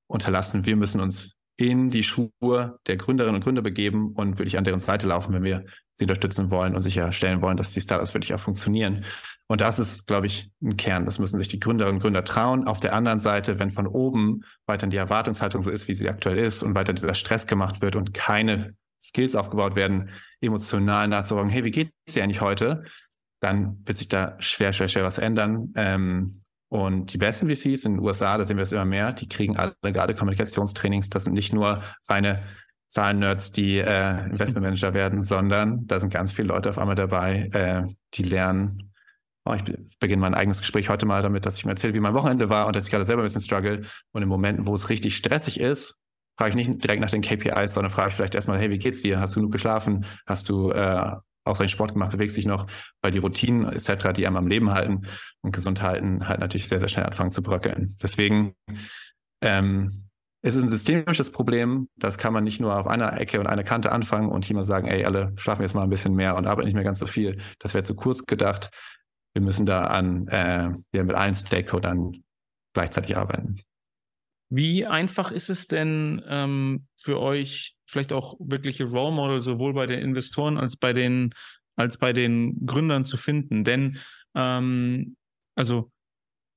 unterlassen. Wir müssen uns in die Schuhe der Gründerinnen und Gründer begeben und wirklich an deren Seite laufen, wenn wir sie unterstützen wollen und sicherstellen wollen, dass die Startups wirklich auch funktionieren. Und das ist, glaube ich, ein Kern. Das müssen sich die Gründerinnen und Gründer trauen. Auf der anderen Seite, wenn von oben weiterhin die Erwartungshaltung so ist, wie sie aktuell ist und weiter dieser Stress gemacht wird und keine Skills aufgebaut werden, emotional nachzusagen, hey, wie geht's dir eigentlich heute? Dann wird sich da schwer, schwer, schwer was ändern. Ähm, und die besten VCs in den USA, da sehen wir es immer mehr, die kriegen alle gerade Kommunikationstrainings. Das sind nicht nur reine Zahlen-Nerds, die äh, Investmentmanager werden, sondern da sind ganz viele Leute auf einmal dabei, äh, die lernen. Oh, ich beginne mein eigenes Gespräch heute mal damit, dass ich mir erzähle, wie mein Wochenende war und dass ich gerade selber ein bisschen struggle. Und in Momenten, wo es richtig stressig ist, frage ich nicht direkt nach den KPIs, sondern frage ich vielleicht erstmal, hey, wie geht's dir? Hast du genug geschlafen? Hast du äh, auch seinen Sport gemacht, bewegst dich noch? Weil die Routinen etc., die einem am Leben halten und gesund halten, halt natürlich sehr, sehr schnell anfangen zu bröckeln. Deswegen ähm, es ist ein systemisches Problem. Das kann man nicht nur auf einer Ecke und einer Kante anfangen und mal sagen, ey, alle schlafen jetzt mal ein bisschen mehr und arbeiten nicht mehr ganz so viel. Das wäre zu kurz gedacht. Wir müssen da an, äh, ja, mit allen Stakeholdern gleichzeitig arbeiten. Wie einfach ist es denn ähm, für euch, vielleicht auch wirkliche Role Models sowohl bei den Investoren als bei den, als bei den Gründern zu finden? Denn ähm, also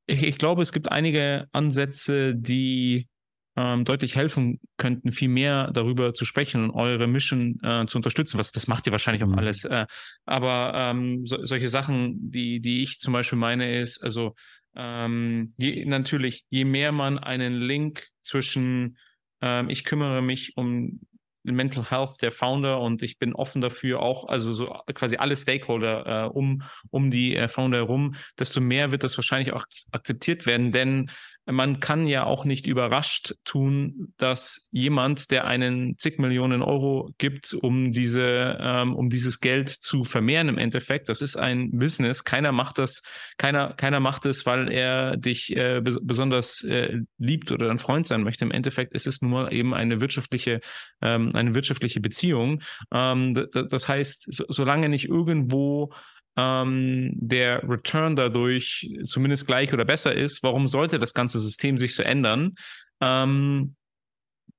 ich, ich glaube, es gibt einige Ansätze, die ähm, deutlich helfen könnten, viel mehr darüber zu sprechen und eure Mission äh, zu unterstützen. Was das macht ihr wahrscheinlich auch mhm. alles. Äh, aber ähm, so, solche Sachen, die, die ich zum Beispiel meine, ist, also ähm, je, natürlich, je mehr man einen Link zwischen ähm, ich kümmere mich um Mental Health der Founder und ich bin offen dafür auch, also so quasi alle Stakeholder äh, um, um die äh, Founder herum, desto mehr wird das wahrscheinlich auch akzeptiert werden, denn man kann ja auch nicht überrascht tun, dass jemand, der einen zig Millionen Euro gibt, um diese, ähm, um dieses Geld zu vermehren im Endeffekt, das ist ein Business. Keiner macht das, keiner, keiner macht es, weil er dich äh, besonders äh, liebt oder ein Freund sein möchte. Im Endeffekt ist es nur eben eine wirtschaftliche, ähm, eine wirtschaftliche Beziehung. Ähm, das heißt, so, solange nicht irgendwo ähm, der Return dadurch zumindest gleich oder besser ist, warum sollte das ganze System sich so ändern? Ähm,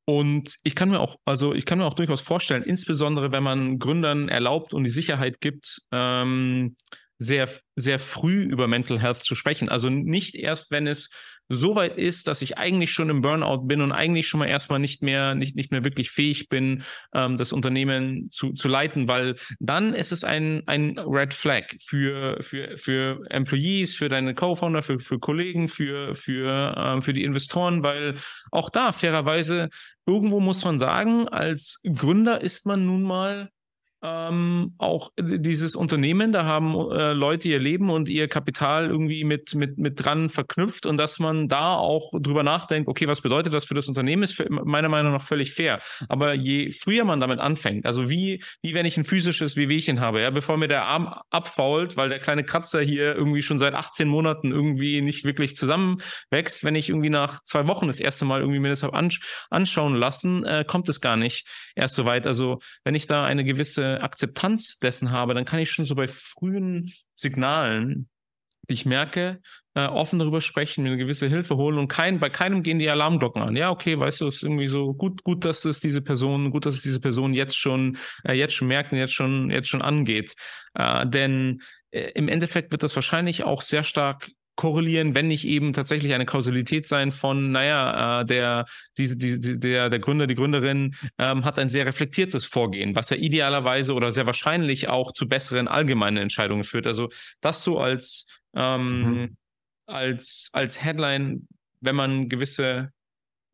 und ich kann mir auch, also ich kann mir auch durchaus vorstellen, insbesondere wenn man Gründern erlaubt und die Sicherheit gibt, ähm, sehr, sehr früh über Mental Health zu sprechen. Also nicht erst, wenn es so weit ist, dass ich eigentlich schon im Burnout bin und eigentlich schon mal erstmal nicht mehr, nicht, nicht mehr wirklich fähig bin, ähm, das Unternehmen zu, zu leiten, weil dann ist es ein, ein Red Flag für, für, für Employees, für deine Co-Founder, für, für Kollegen, für, für, ähm, für die Investoren, weil auch da fairerweise irgendwo muss man sagen, als Gründer ist man nun mal ähm, auch dieses Unternehmen, da haben äh, Leute ihr Leben und ihr Kapital irgendwie mit, mit, mit dran verknüpft und dass man da auch drüber nachdenkt, okay, was bedeutet das für das Unternehmen, ist für, meiner Meinung nach völlig fair. Aber je früher man damit anfängt, also wie, wie wenn ich ein physisches Wehwehchen habe, ja, bevor mir der Arm abfault, weil der kleine Kratzer hier irgendwie schon seit 18 Monaten irgendwie nicht wirklich zusammenwächst, wenn ich irgendwie nach zwei Wochen das erste Mal irgendwie mir das habe ansch anschauen lassen, äh, kommt es gar nicht erst so weit. Also wenn ich da eine gewisse Akzeptanz dessen habe, dann kann ich schon so bei frühen Signalen, die ich merke, äh, offen darüber sprechen, mir eine gewisse Hilfe holen und kein, bei keinem gehen die Alarmglocken an. Ja, okay, weißt du, es ist irgendwie so gut, gut, dass es diese Person, gut, dass es diese Person jetzt schon, äh, jetzt schon merkt und jetzt schon, jetzt schon angeht. Äh, denn äh, im Endeffekt wird das wahrscheinlich auch sehr stark korrelieren, wenn nicht eben tatsächlich eine Kausalität sein von, naja, äh, der, diese, diese, der, der Gründer, die Gründerin ähm, hat ein sehr reflektiertes Vorgehen, was ja idealerweise oder sehr wahrscheinlich auch zu besseren allgemeinen Entscheidungen führt. Also das so als, ähm, mhm. als, als Headline, wenn man gewisse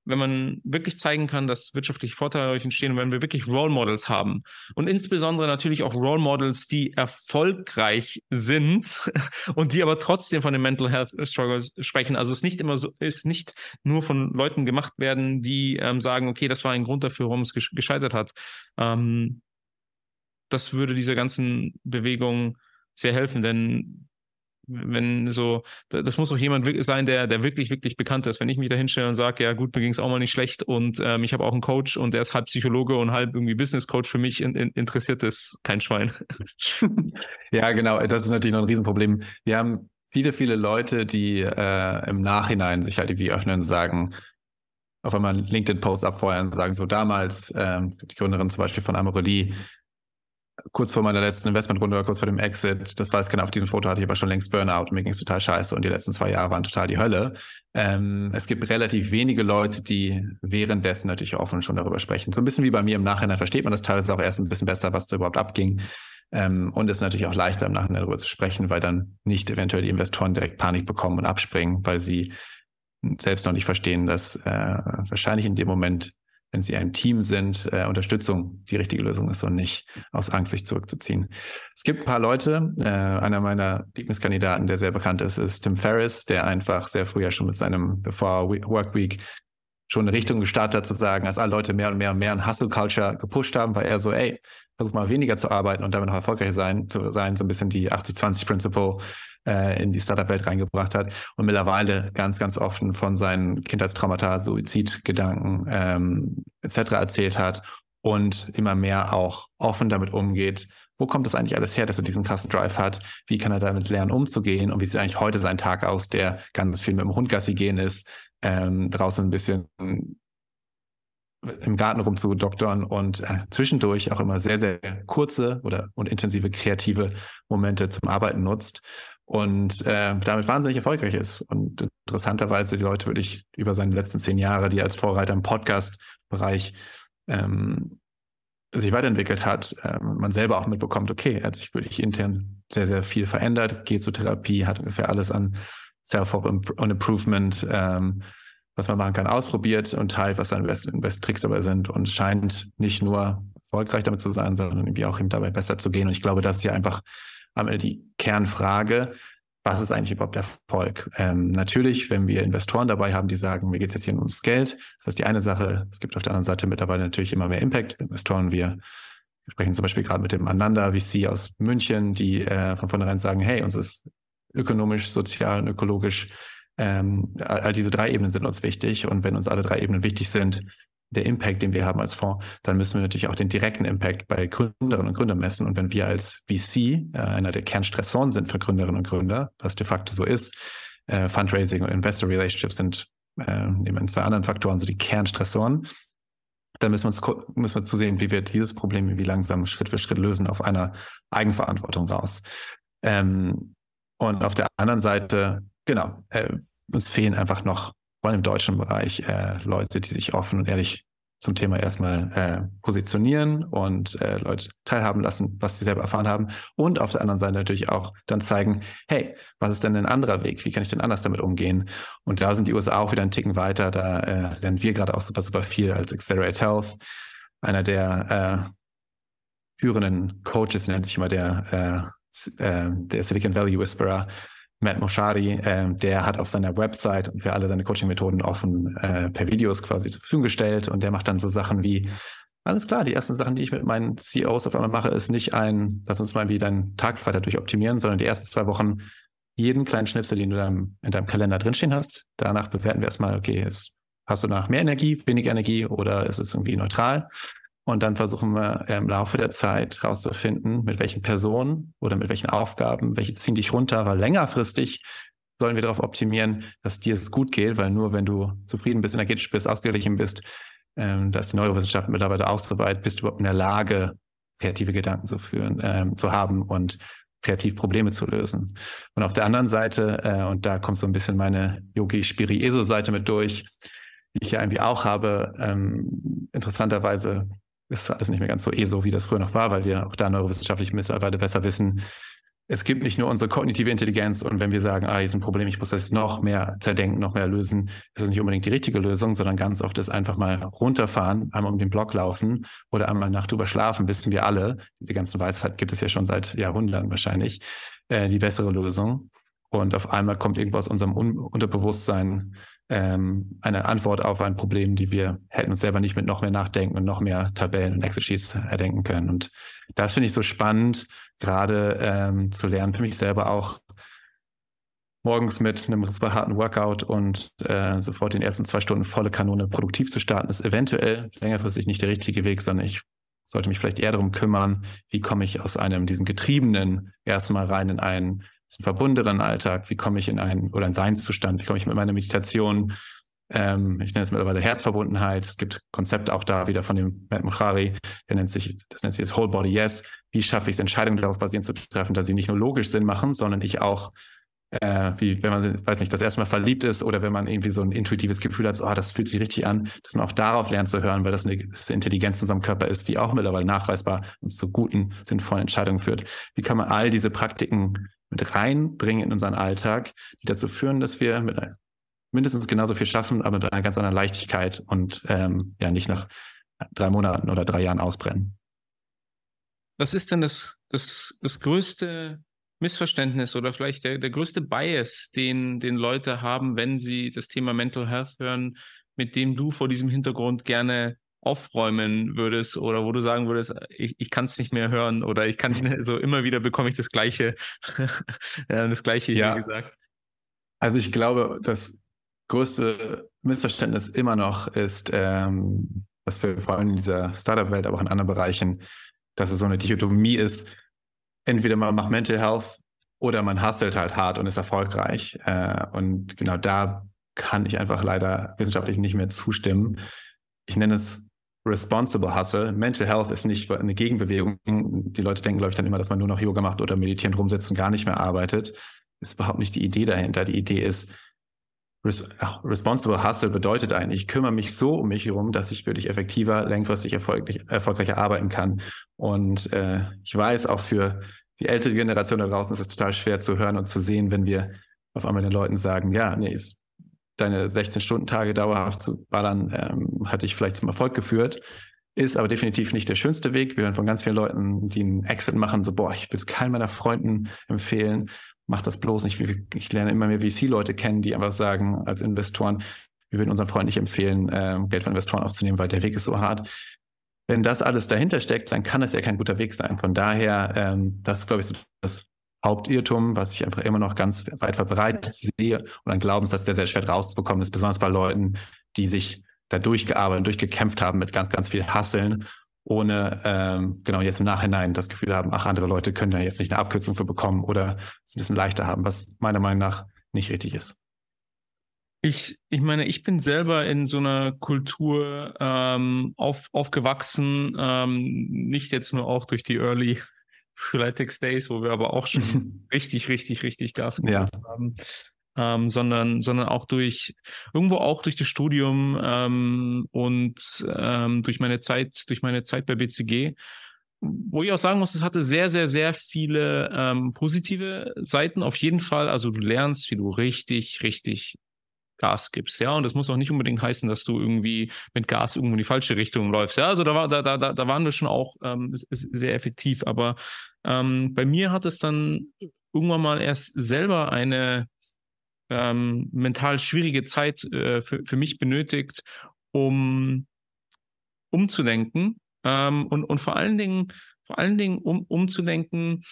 wenn man wirklich zeigen kann, dass wirtschaftliche Vorteile euch entstehen und wenn wir wirklich Role Models haben und insbesondere natürlich auch Role Models, die erfolgreich sind (laughs) und die aber trotzdem von den Mental Health Struggles sprechen. Also es ist nicht immer so, ist nicht nur von Leuten gemacht werden, die ähm, sagen, okay, das war ein Grund dafür, warum es gescheitert hat. Ähm, das würde dieser ganzen Bewegung sehr helfen, denn wenn so, das muss auch jemand sein, der, der wirklich, wirklich bekannt ist. Wenn ich mich da hinstelle und sage, ja gut, mir ging es auch mal nicht schlecht und ähm, ich habe auch einen Coach und der ist halb Psychologe und halb irgendwie Business Coach für mich, in, in, interessiert ist kein Schwein. (laughs) ja, genau, das ist natürlich noch ein Riesenproblem. Wir haben viele, viele Leute, die äh, im Nachhinein sich halt irgendwie öffnen und sagen, auf einmal einen LinkedIn-Post abfeuern und sagen, so damals, ähm, die Gründerin zum Beispiel von Amorelie, kurz vor meiner letzten Investmentrunde oder kurz vor dem Exit, das weiß keiner, auf diesem Foto hatte ich aber schon längst Burnout und mir ging es total scheiße und die letzten zwei Jahre waren total die Hölle. Ähm, es gibt relativ wenige Leute, die währenddessen natürlich offen schon darüber sprechen. So ein bisschen wie bei mir im Nachhinein versteht man das teilweise auch erst ein bisschen besser, was da überhaupt abging. Ähm, und es ist natürlich auch leichter im Nachhinein darüber zu sprechen, weil dann nicht eventuell die Investoren direkt Panik bekommen und abspringen, weil sie selbst noch nicht verstehen, dass äh, wahrscheinlich in dem Moment wenn sie ein Team sind, äh, Unterstützung die richtige Lösung ist und nicht aus Angst sich zurückzuziehen. Es gibt ein paar Leute, äh, einer meiner Lieblingskandidaten, der sehr bekannt ist, ist Tim Ferriss, der einfach sehr früh ja schon mit seinem Before Work Week schon eine Richtung gestartet hat, zu sagen, als alle Leute mehr und mehr und mehr in Hustle Culture gepusht haben, war er so, ey, versuch mal weniger zu arbeiten und damit noch erfolgreich sein, zu sein, so ein bisschen die 80-20 Principle äh, in die Startup-Welt reingebracht hat und mittlerweile ganz, ganz offen von seinen Kindheitstraumata, Suizidgedanken ähm, etc. erzählt hat und immer mehr auch offen damit umgeht, wo kommt das eigentlich alles her, dass er diesen krassen Drive hat? Wie kann er damit lernen, umzugehen? Und wie sieht eigentlich heute sein Tag aus, der ganz viel mit dem Hundgassi gehen ist, ähm, draußen ein bisschen im Garten rumzudoktern und äh, zwischendurch auch immer sehr, sehr kurze oder und intensive kreative Momente zum Arbeiten nutzt und äh, damit wahnsinnig erfolgreich ist. Und interessanterweise die Leute wirklich über seine letzten zehn Jahre, die als Vorreiter im Podcast-Bereich ähm, sich weiterentwickelt hat, äh, man selber auch mitbekommt, okay, er hat sich wirklich intern sehr, sehr viel verändert, geht zur Therapie, hat ungefähr alles an Self-Improvement, ähm, was man machen kann, ausprobiert und teilt, was seine besten Best Tricks dabei sind und scheint nicht nur erfolgreich damit zu sein, sondern irgendwie auch ihm dabei besser zu gehen. Und ich glaube, das ist ja einfach am Ende die Kernfrage, was ist eigentlich überhaupt Erfolg? Ähm, natürlich, wenn wir Investoren dabei haben, die sagen, mir geht es jetzt hier ums Geld, das ist die eine Sache. Es gibt auf der anderen Seite mittlerweile natürlich immer mehr Impact-Investoren. Wir sprechen zum Beispiel gerade mit dem Ananda VC aus München, die äh, von vornherein sagen, hey, uns ist ökonomisch, sozial und ökologisch, ähm, all diese drei Ebenen sind uns wichtig. Und wenn uns alle drei Ebenen wichtig sind, der Impact, den wir haben als Fonds, dann müssen wir natürlich auch den direkten Impact bei Gründerinnen und Gründern messen. Und wenn wir als VC äh, einer der Kernstressoren sind für Gründerinnen und Gründer, was de facto so ist, äh, Fundraising und Investor Relationships sind äh, neben zwei anderen Faktoren so die Kernstressoren, dann müssen wir uns müssen wir zusehen, wie wir dieses Problem wie langsam Schritt für Schritt lösen auf einer Eigenverantwortung raus. Ähm, und auf der anderen Seite, genau, äh, uns fehlen einfach noch allem im deutschen Bereich äh, Leute, die sich offen und ehrlich zum Thema erstmal äh, positionieren und äh, Leute teilhaben lassen, was sie selber erfahren haben. Und auf der anderen Seite natürlich auch dann zeigen, hey, was ist denn ein anderer Weg? Wie kann ich denn anders damit umgehen? Und da sind die USA auch wieder einen Ticken weiter. Da äh, lernen wir gerade auch super, super viel als Accelerate Health. Einer der äh, führenden Coaches nennt sich immer der, äh, äh der Silicon Valley Whisperer, Matt Moshari, äh, der hat auf seiner Website für alle seine Coaching-Methoden offen äh, per Videos quasi zur Verfügung gestellt und der macht dann so Sachen wie, alles klar, die ersten Sachen, die ich mit meinen CEOs auf einmal mache, ist nicht ein, lass uns mal wie deinen Tag weiter durchoptimieren, sondern die ersten zwei Wochen jeden kleinen Schnipsel, den du dann in deinem Kalender drinstehen hast. Danach bewerten wir erstmal, okay, ist, hast du danach mehr Energie, weniger Energie oder ist es irgendwie neutral? Und dann versuchen wir im Laufe der Zeit herauszufinden, mit welchen Personen oder mit welchen Aufgaben, welche ziehen dich runter, weil längerfristig sollen wir darauf optimieren, dass dir es gut geht, weil nur wenn du zufrieden bist, energetisch bist, ausgeglichen bist, ähm, da ist die Neurowissenschaft mittlerweile auch so weit, bist du überhaupt in der Lage, kreative Gedanken zu führen, ähm, zu haben und kreativ Probleme zu lösen. Und auf der anderen Seite, äh, und da kommt so ein bisschen meine Yogi-Spiri-ESO-Seite mit durch, die ich ja irgendwie auch habe, ähm, interessanterweise ist alles nicht mehr ganz so eh so, wie das früher noch war, weil wir auch da neurowissenschaftlich mittlerweile besser wissen. Es gibt nicht nur unsere kognitive Intelligenz und wenn wir sagen, ah, hier ist ein Problem, ich muss das noch mehr zerdenken, noch mehr lösen, ist das nicht unbedingt die richtige Lösung, sondern ganz oft ist einfach mal runterfahren, einmal um den Block laufen oder einmal Nacht drüber schlafen, wissen wir alle. Diese ganze Weisheit gibt es ja schon seit Jahrhunderten wahrscheinlich, äh, die bessere Lösung. Und auf einmal kommt irgendwo aus unserem Un Unterbewusstsein ähm, eine Antwort auf ein Problem, die wir hätten uns selber nicht mit noch mehr Nachdenken und noch mehr Tabellen und Excel-Sheets erdenken können. Und das finde ich so spannend, gerade ähm, zu lernen, für mich selber auch morgens mit einem harten Workout und äh, sofort den ersten zwei Stunden volle Kanone produktiv zu starten, ist eventuell längerfristig nicht der richtige Weg, sondern ich sollte mich vielleicht eher darum kümmern, wie komme ich aus einem, diesem Getriebenen erstmal rein in einen ist ein verbundeneren Alltag? Wie komme ich in einen oder einen Seinszustand? Wie komme ich mit meiner Meditation ähm, ich nenne es mittlerweile Herzverbundenheit. Es gibt Konzepte auch da wieder von dem Matt Murari, der nennt sich, das nennt sich das Whole Body Yes. Wie schaffe ich es, Entscheidungen darauf basierend zu treffen, dass sie nicht nur logisch Sinn machen, sondern ich auch äh, wie wenn man, weiß nicht, das erste Mal verliebt ist oder wenn man irgendwie so ein intuitives Gefühl hat, so, oh, das fühlt sich richtig an, dass man auch darauf lernt zu hören, weil das eine, das eine Intelligenz in unserem Körper ist, die auch mittlerweile nachweisbar uns zu guten, sinnvollen Entscheidungen führt. Wie kann man all diese Praktiken mit reinbringen in unseren Alltag, die dazu führen, dass wir mit mindestens genauso viel schaffen, aber mit einer ganz anderen Leichtigkeit und ähm, ja nicht nach drei Monaten oder drei Jahren ausbrennen. Was ist denn das, das, das größte Missverständnis oder vielleicht der, der größte Bias, den, den Leute haben, wenn sie das Thema Mental Health hören, mit dem du vor diesem Hintergrund gerne aufräumen würdest oder wo du sagen würdest, ich, ich kann es nicht mehr hören oder ich kann (laughs) so immer wieder bekomme ich das gleiche, (laughs) das gleiche ja. hier gesagt. Also ich glaube, das größte Missverständnis immer noch ist, ähm, dass wir vor allem in dieser Startup-Welt, aber auch in anderen Bereichen, dass es so eine Dichotomie ist, entweder man macht Mental Health oder man hustelt halt hart und ist erfolgreich. Äh, und genau da kann ich einfach leider wissenschaftlich nicht mehr zustimmen. Ich nenne es Responsible Hustle. Mental Health ist nicht eine Gegenbewegung. Die Leute denken, glaube ich, dann immer, dass man nur noch Yoga macht oder meditierend rumsitzt und gar nicht mehr arbeitet. Ist überhaupt nicht die Idee dahinter. Die Idee ist, Responsible Hustle bedeutet eigentlich, ich kümmere mich so um mich herum, dass ich wirklich effektiver, langfristig erfolgreich, erfolgreicher arbeiten kann. Und äh, ich weiß, auch für die ältere Generation da draußen ist es total schwer zu hören und zu sehen, wenn wir auf einmal den Leuten sagen, ja, nee, ist deine 16-Stunden-Tage dauerhaft zu ballern, ähm, hat dich vielleicht zum Erfolg geführt, ist aber definitiv nicht der schönste Weg. Wir hören von ganz vielen Leuten, die einen Exit machen, so, boah, ich würde es keinem meiner Freunden empfehlen mach das bloß nicht. Ich lerne immer mehr VC-Leute kennen, die einfach sagen, als Investoren, wir würden unseren Freunden nicht empfehlen, ähm, Geld von Investoren aufzunehmen, weil der Weg ist so hart. Wenn das alles dahinter steckt, dann kann es ja kein guter Weg sein. Von daher, ähm, das glaube ich, so das Hauptirrtum, was ich einfach immer noch ganz weit verbreitet sehe und ein Glaubenssatz, der sehr schwer rauszubekommen ist, besonders bei Leuten, die sich da durchgearbeitet, durchgekämpft haben mit ganz, ganz viel Hasseln ohne ähm, genau jetzt im Nachhinein das Gefühl haben, ach, andere Leute können da jetzt nicht eine Abkürzung für bekommen oder es ein bisschen leichter haben, was meiner Meinung nach nicht richtig ist. Ich, ich meine, ich bin selber in so einer Kultur ähm, auf, aufgewachsen, ähm, nicht jetzt nur auch durch die Early Freeletics Days, wo wir aber auch schon (laughs) richtig, richtig, richtig Gas gegeben ja. haben ähm, sondern, sondern auch durch, irgendwo auch durch das Studium ähm, und ähm, durch meine Zeit, durch meine Zeit bei BCG wo ich auch sagen muss, es hatte sehr, sehr, sehr viele ähm, positive Seiten. Auf jeden Fall, also du lernst, wie du richtig, richtig Gas gibst, ja. Und das muss auch nicht unbedingt heißen, dass du irgendwie mit Gas irgendwo in die falsche Richtung läufst. Ja, also da war, da, da, da waren wir schon auch ähm, sehr effektiv. Aber ähm, bei mir hat es dann irgendwann mal erst selber eine ähm, mental schwierige Zeit äh, für, für mich benötigt, um umzudenken ähm, und, und vor allen Dingen, vor allen Dingen um, umzudenken,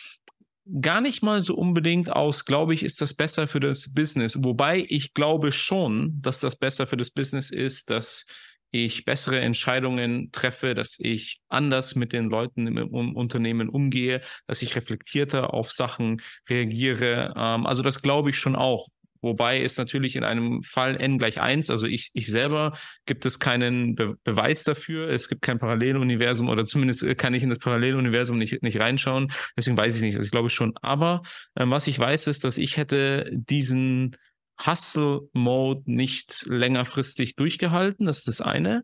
gar nicht mal so unbedingt aus, glaube ich, ist das besser für das Business. Wobei ich glaube schon, dass das besser für das Business ist, dass ich bessere Entscheidungen treffe, dass ich anders mit den Leuten im, Unternehmen umgehe, dass ich reflektierter auf Sachen reagiere. Ähm, also das glaube ich schon auch. Wobei es natürlich in einem Fall n gleich 1, also ich, ich selber, gibt es keinen Be Beweis dafür. Es gibt kein Paralleluniversum oder zumindest äh, kann ich in das Paralleluniversum nicht, nicht reinschauen. Deswegen weiß ich es nicht. Also ich glaube schon. Aber ähm, was ich weiß, ist, dass ich hätte diesen Hustle-Mode nicht längerfristig durchgehalten. Das ist das eine.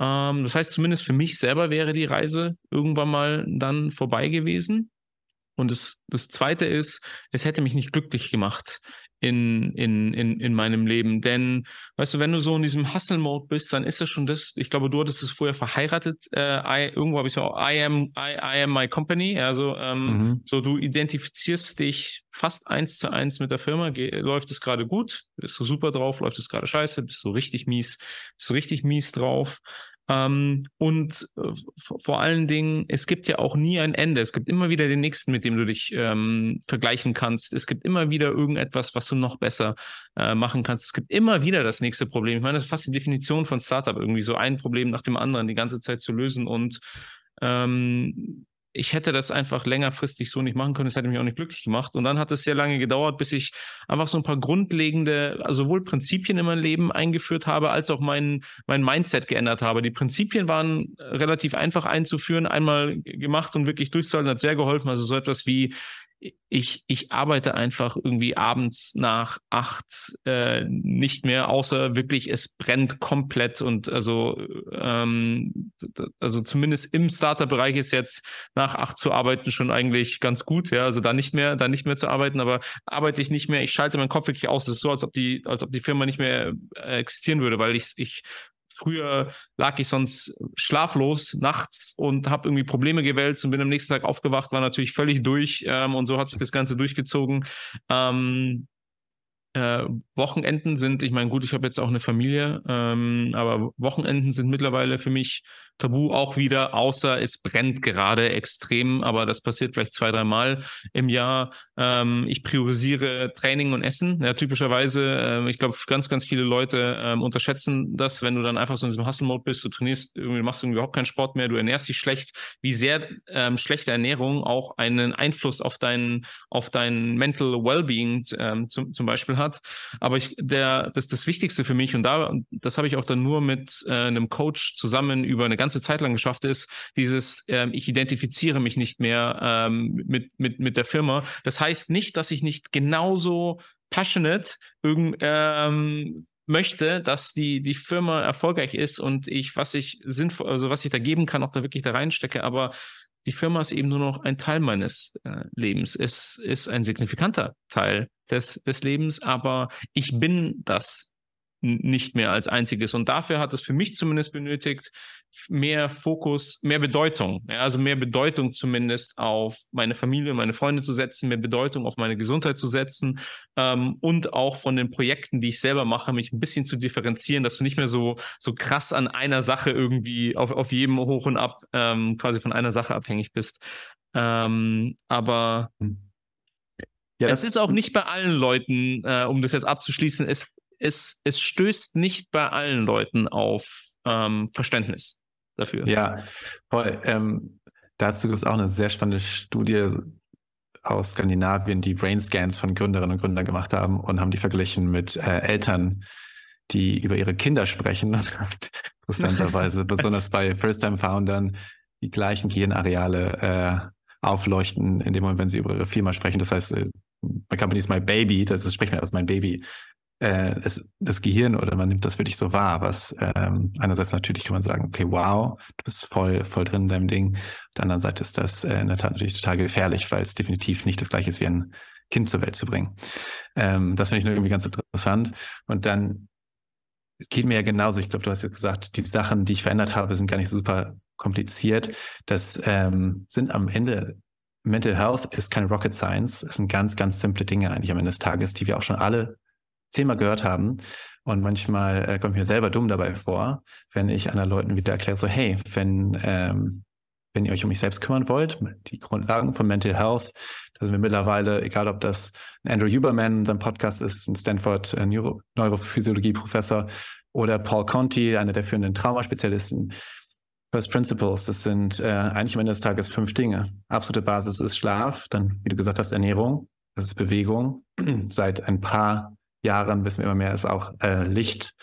Ähm, das heißt, zumindest für mich selber wäre die Reise irgendwann mal dann vorbei gewesen. Und das, das Zweite ist, es hätte mich nicht glücklich gemacht in, in, in, in meinem Leben. Denn, weißt du, wenn du so in diesem Hustle-Mode bist, dann ist das schon das, ich glaube, du hattest es vorher verheiratet, äh, I, irgendwo habe ich so, I am, I, I am my company. Also ähm, mhm. so du identifizierst dich fast eins zu eins mit der Firma. läuft es gerade gut? Bist du super drauf? Läuft es gerade scheiße? Bist du richtig mies? Bist du richtig mies drauf? Ähm, und äh, vor allen Dingen, es gibt ja auch nie ein Ende. Es gibt immer wieder den nächsten, mit dem du dich ähm, vergleichen kannst. Es gibt immer wieder irgendetwas, was du noch besser äh, machen kannst. Es gibt immer wieder das nächste Problem. Ich meine, das ist fast die Definition von Startup, irgendwie so ein Problem nach dem anderen die ganze Zeit zu lösen und ähm, ich hätte das einfach längerfristig so nicht machen können. Das hätte mich auch nicht glücklich gemacht. Und dann hat es sehr lange gedauert, bis ich einfach so ein paar grundlegende, also sowohl Prinzipien in mein Leben eingeführt habe, als auch mein, mein Mindset geändert habe. Die Prinzipien waren relativ einfach einzuführen, einmal gemacht und wirklich durchzuhalten, hat sehr geholfen. Also so etwas wie ich, ich arbeite einfach irgendwie abends nach acht äh, nicht mehr, außer wirklich es brennt komplett und also ähm, also zumindest im Starter-Bereich ist jetzt nach acht zu arbeiten schon eigentlich ganz gut, ja, also da nicht mehr, da nicht mehr zu arbeiten, aber arbeite ich nicht mehr, ich schalte meinen Kopf wirklich aus, es ist so, als ob die, als ob die Firma nicht mehr äh, existieren würde, weil ich, ich Früher lag ich sonst schlaflos nachts und habe irgendwie Probleme gewälzt und bin am nächsten Tag aufgewacht, war natürlich völlig durch ähm, und so hat sich das Ganze durchgezogen. Ähm, äh, Wochenenden sind, ich meine, gut, ich habe jetzt auch eine Familie, ähm, aber Wochenenden sind mittlerweile für mich tabu auch wieder, außer es brennt gerade extrem, aber das passiert vielleicht zwei, dreimal im Jahr. Ähm, ich priorisiere Training und Essen. Ja, typischerweise, äh, ich glaube, ganz, ganz viele Leute ähm, unterschätzen das, wenn du dann einfach so in diesem Hustle-Mode bist, du trainierst, irgendwie machst irgendwie überhaupt keinen Sport mehr, du ernährst dich schlecht, wie sehr ähm, schlechte Ernährung auch einen Einfluss auf dein, auf dein Mental Wellbeing ähm, zum, zum Beispiel hat. Aber ich, der, das, das Wichtigste für mich, und da, das habe ich auch dann nur mit äh, einem Coach zusammen über eine ganze Zeit lang geschafft, ist dieses, ähm, ich identifiziere mich nicht mehr ähm, mit, mit, mit der Firma. Das heißt nicht, dass ich nicht genauso passionate irgend, ähm, möchte, dass die, die Firma erfolgreich ist und ich, was ich sinnvoll, also was ich da geben kann, auch da wirklich da reinstecke, aber die Firma ist eben nur noch ein Teil meines äh, Lebens. Es ist ein signifikanter Teil des, des Lebens, aber ich bin das nicht mehr als einziges. Und dafür hat es für mich zumindest benötigt, mehr Fokus, mehr Bedeutung, ja, also mehr Bedeutung zumindest auf meine Familie, meine Freunde zu setzen, mehr Bedeutung auf meine Gesundheit zu setzen ähm, und auch von den Projekten, die ich selber mache, mich ein bisschen zu differenzieren, dass du nicht mehr so, so krass an einer Sache irgendwie auf, auf jedem Hoch und Ab ähm, quasi von einer Sache abhängig bist. Ähm, aber ja, es ist auch nicht bei allen Leuten, äh, um das jetzt abzuschließen, es, es, es stößt nicht bei allen Leuten auf ähm, Verständnis dafür. Ja, voll. Ähm, dazu gibt es auch eine sehr spannende Studie aus Skandinavien, die Brain Scans von Gründerinnen und Gründern gemacht haben und haben die verglichen mit äh, Eltern, die über ihre Kinder sprechen. (laughs) Interessanterweise, besonders bei First-Time-Foundern, die gleichen Gehirnareale äh, aufleuchten in dem Moment, wenn sie über ihre Firma sprechen. Das heißt, my company is my baby, das ist, spricht man als mein Baby äh, es, das Gehirn oder man nimmt das wirklich so wahr, was ähm, einerseits natürlich kann man sagen, okay, wow, du bist voll, voll drin in deinem Ding. Auf der anderen Seite ist das äh, in der Tat natürlich total gefährlich, weil es definitiv nicht das gleiche ist wie ein Kind zur Welt zu bringen. Ähm, das finde ich nur irgendwie ganz interessant. Und dann es geht mir ja genauso. Ich glaube, du hast ja gesagt, die Sachen, die ich verändert habe, sind gar nicht super kompliziert. Das ähm, sind am Ende Mental Health ist keine Rocket Science. Es sind ganz, ganz simple Dinge eigentlich am Ende des Tages, die wir auch schon alle zehnmal gehört haben. Und manchmal äh, kommt mir selber dumm dabei vor, wenn ich anderen Leuten wieder erkläre, so, hey, wenn, ähm, wenn ihr euch um mich selbst kümmern wollt, die Grundlagen von Mental Health, da sind wir mittlerweile, egal ob das Andrew Huberman, sein Podcast ist, ein Stanford äh, Neuro Neurophysiologie-Professor, oder Paul Conti, einer der führenden Traumaspezialisten. First Principles, das sind äh, eigentlich am Ende des Tages fünf Dinge. Absolute Basis ist Schlaf, dann, wie du gesagt hast, Ernährung, das ist Bewegung. (clears throat) Seit ein paar Jahren wissen wir immer mehr, ist auch äh, Licht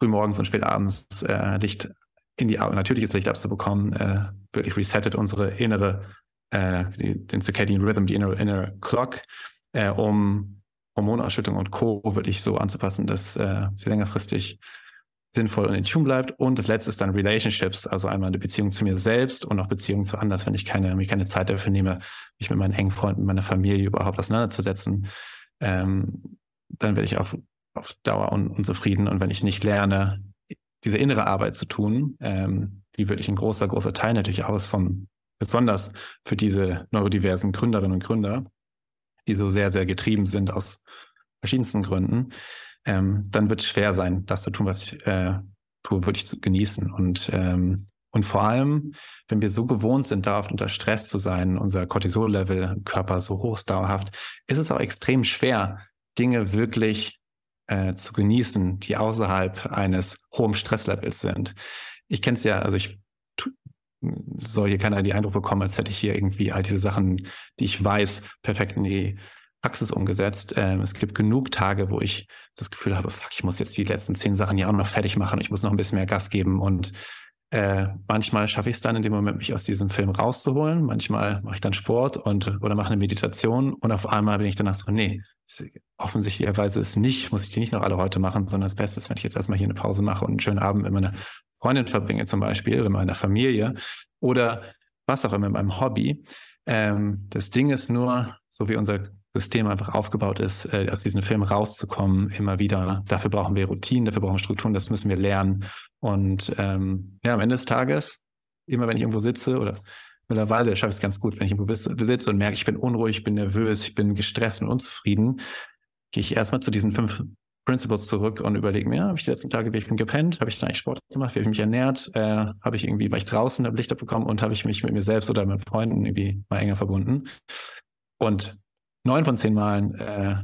frühmorgens und spät abends äh, Licht in die Augen, natürliches Licht abzubekommen, äh, wirklich resettet unsere innere, äh, den Circadian Rhythm, die innere, innere Clock, äh, um Hormonausschüttung und Co. wirklich so anzupassen, dass äh, sie längerfristig sinnvoll und in Tune bleibt. Und das letzte ist dann Relationships, also einmal eine Beziehung zu mir selbst und auch Beziehung zu anders, wenn ich keine, mir keine Zeit dafür nehme, mich mit meinen engen Freunden, meiner Familie überhaupt auseinanderzusetzen. Ähm, dann werde ich auf, auf Dauer un, unzufrieden. Und wenn ich nicht lerne, diese innere Arbeit zu tun, ähm, die wirklich ein großer, großer Teil natürlich aus vom, besonders für diese neurodiversen Gründerinnen und Gründer, die so sehr, sehr getrieben sind aus verschiedensten Gründen, ähm, dann wird es schwer sein, das zu tun, was ich äh, tue, wirklich zu genießen. Und, ähm, und vor allem, wenn wir so gewohnt sind, darauf unter Stress zu sein, unser Cortisol-Level im Körper so hoch ist dauerhaft, ist es auch extrem schwer, Dinge wirklich äh, zu genießen, die außerhalb eines hohen Stresslevels sind. Ich kenne es ja, also ich soll hier keiner den Eindruck bekommen, als hätte ich hier irgendwie all diese Sachen, die ich weiß, perfekt in die Praxis umgesetzt. Ähm, es gibt genug Tage, wo ich das Gefühl habe, fuck, ich muss jetzt die letzten zehn Sachen hier auch noch fertig machen. Ich muss noch ein bisschen mehr Gas geben und äh, manchmal schaffe ich es dann in dem Moment, mich aus diesem Film rauszuholen. Manchmal mache ich dann Sport und oder mache eine Meditation und auf einmal bin ich danach so, nee, offensichtlicherweise ist nicht, muss ich die nicht noch alle heute machen, sondern das Beste ist, wenn ich jetzt erstmal hier eine Pause mache und einen schönen Abend mit meiner Freundin verbringe, zum Beispiel, oder meiner Familie oder was auch immer mit meinem Hobby. Ähm, das Ding ist nur, so wie unser System einfach aufgebaut ist, äh, aus diesem Film rauszukommen, immer wieder. Dafür brauchen wir Routinen, dafür brauchen wir Strukturen, das müssen wir lernen. Und ähm, ja, am Ende des Tages, immer wenn ich irgendwo sitze oder mittlerweile schaffe ich es ganz gut, wenn ich irgendwo sitze und merke, ich bin unruhig, ich bin nervös, ich bin gestresst und unzufrieden, gehe ich erstmal zu diesen fünf Principles zurück und überlege mir, habe ich die letzten Tage wirklich gepennt, habe ich da eigentlich Sport gemacht, wie habe ich mich ernährt, äh, habe ich irgendwie, war ich draußen, habe Licht abbekommen und habe ich mich mit mir selbst oder mit Freunden irgendwie mal enger verbunden. Und neun von zehn Malen äh,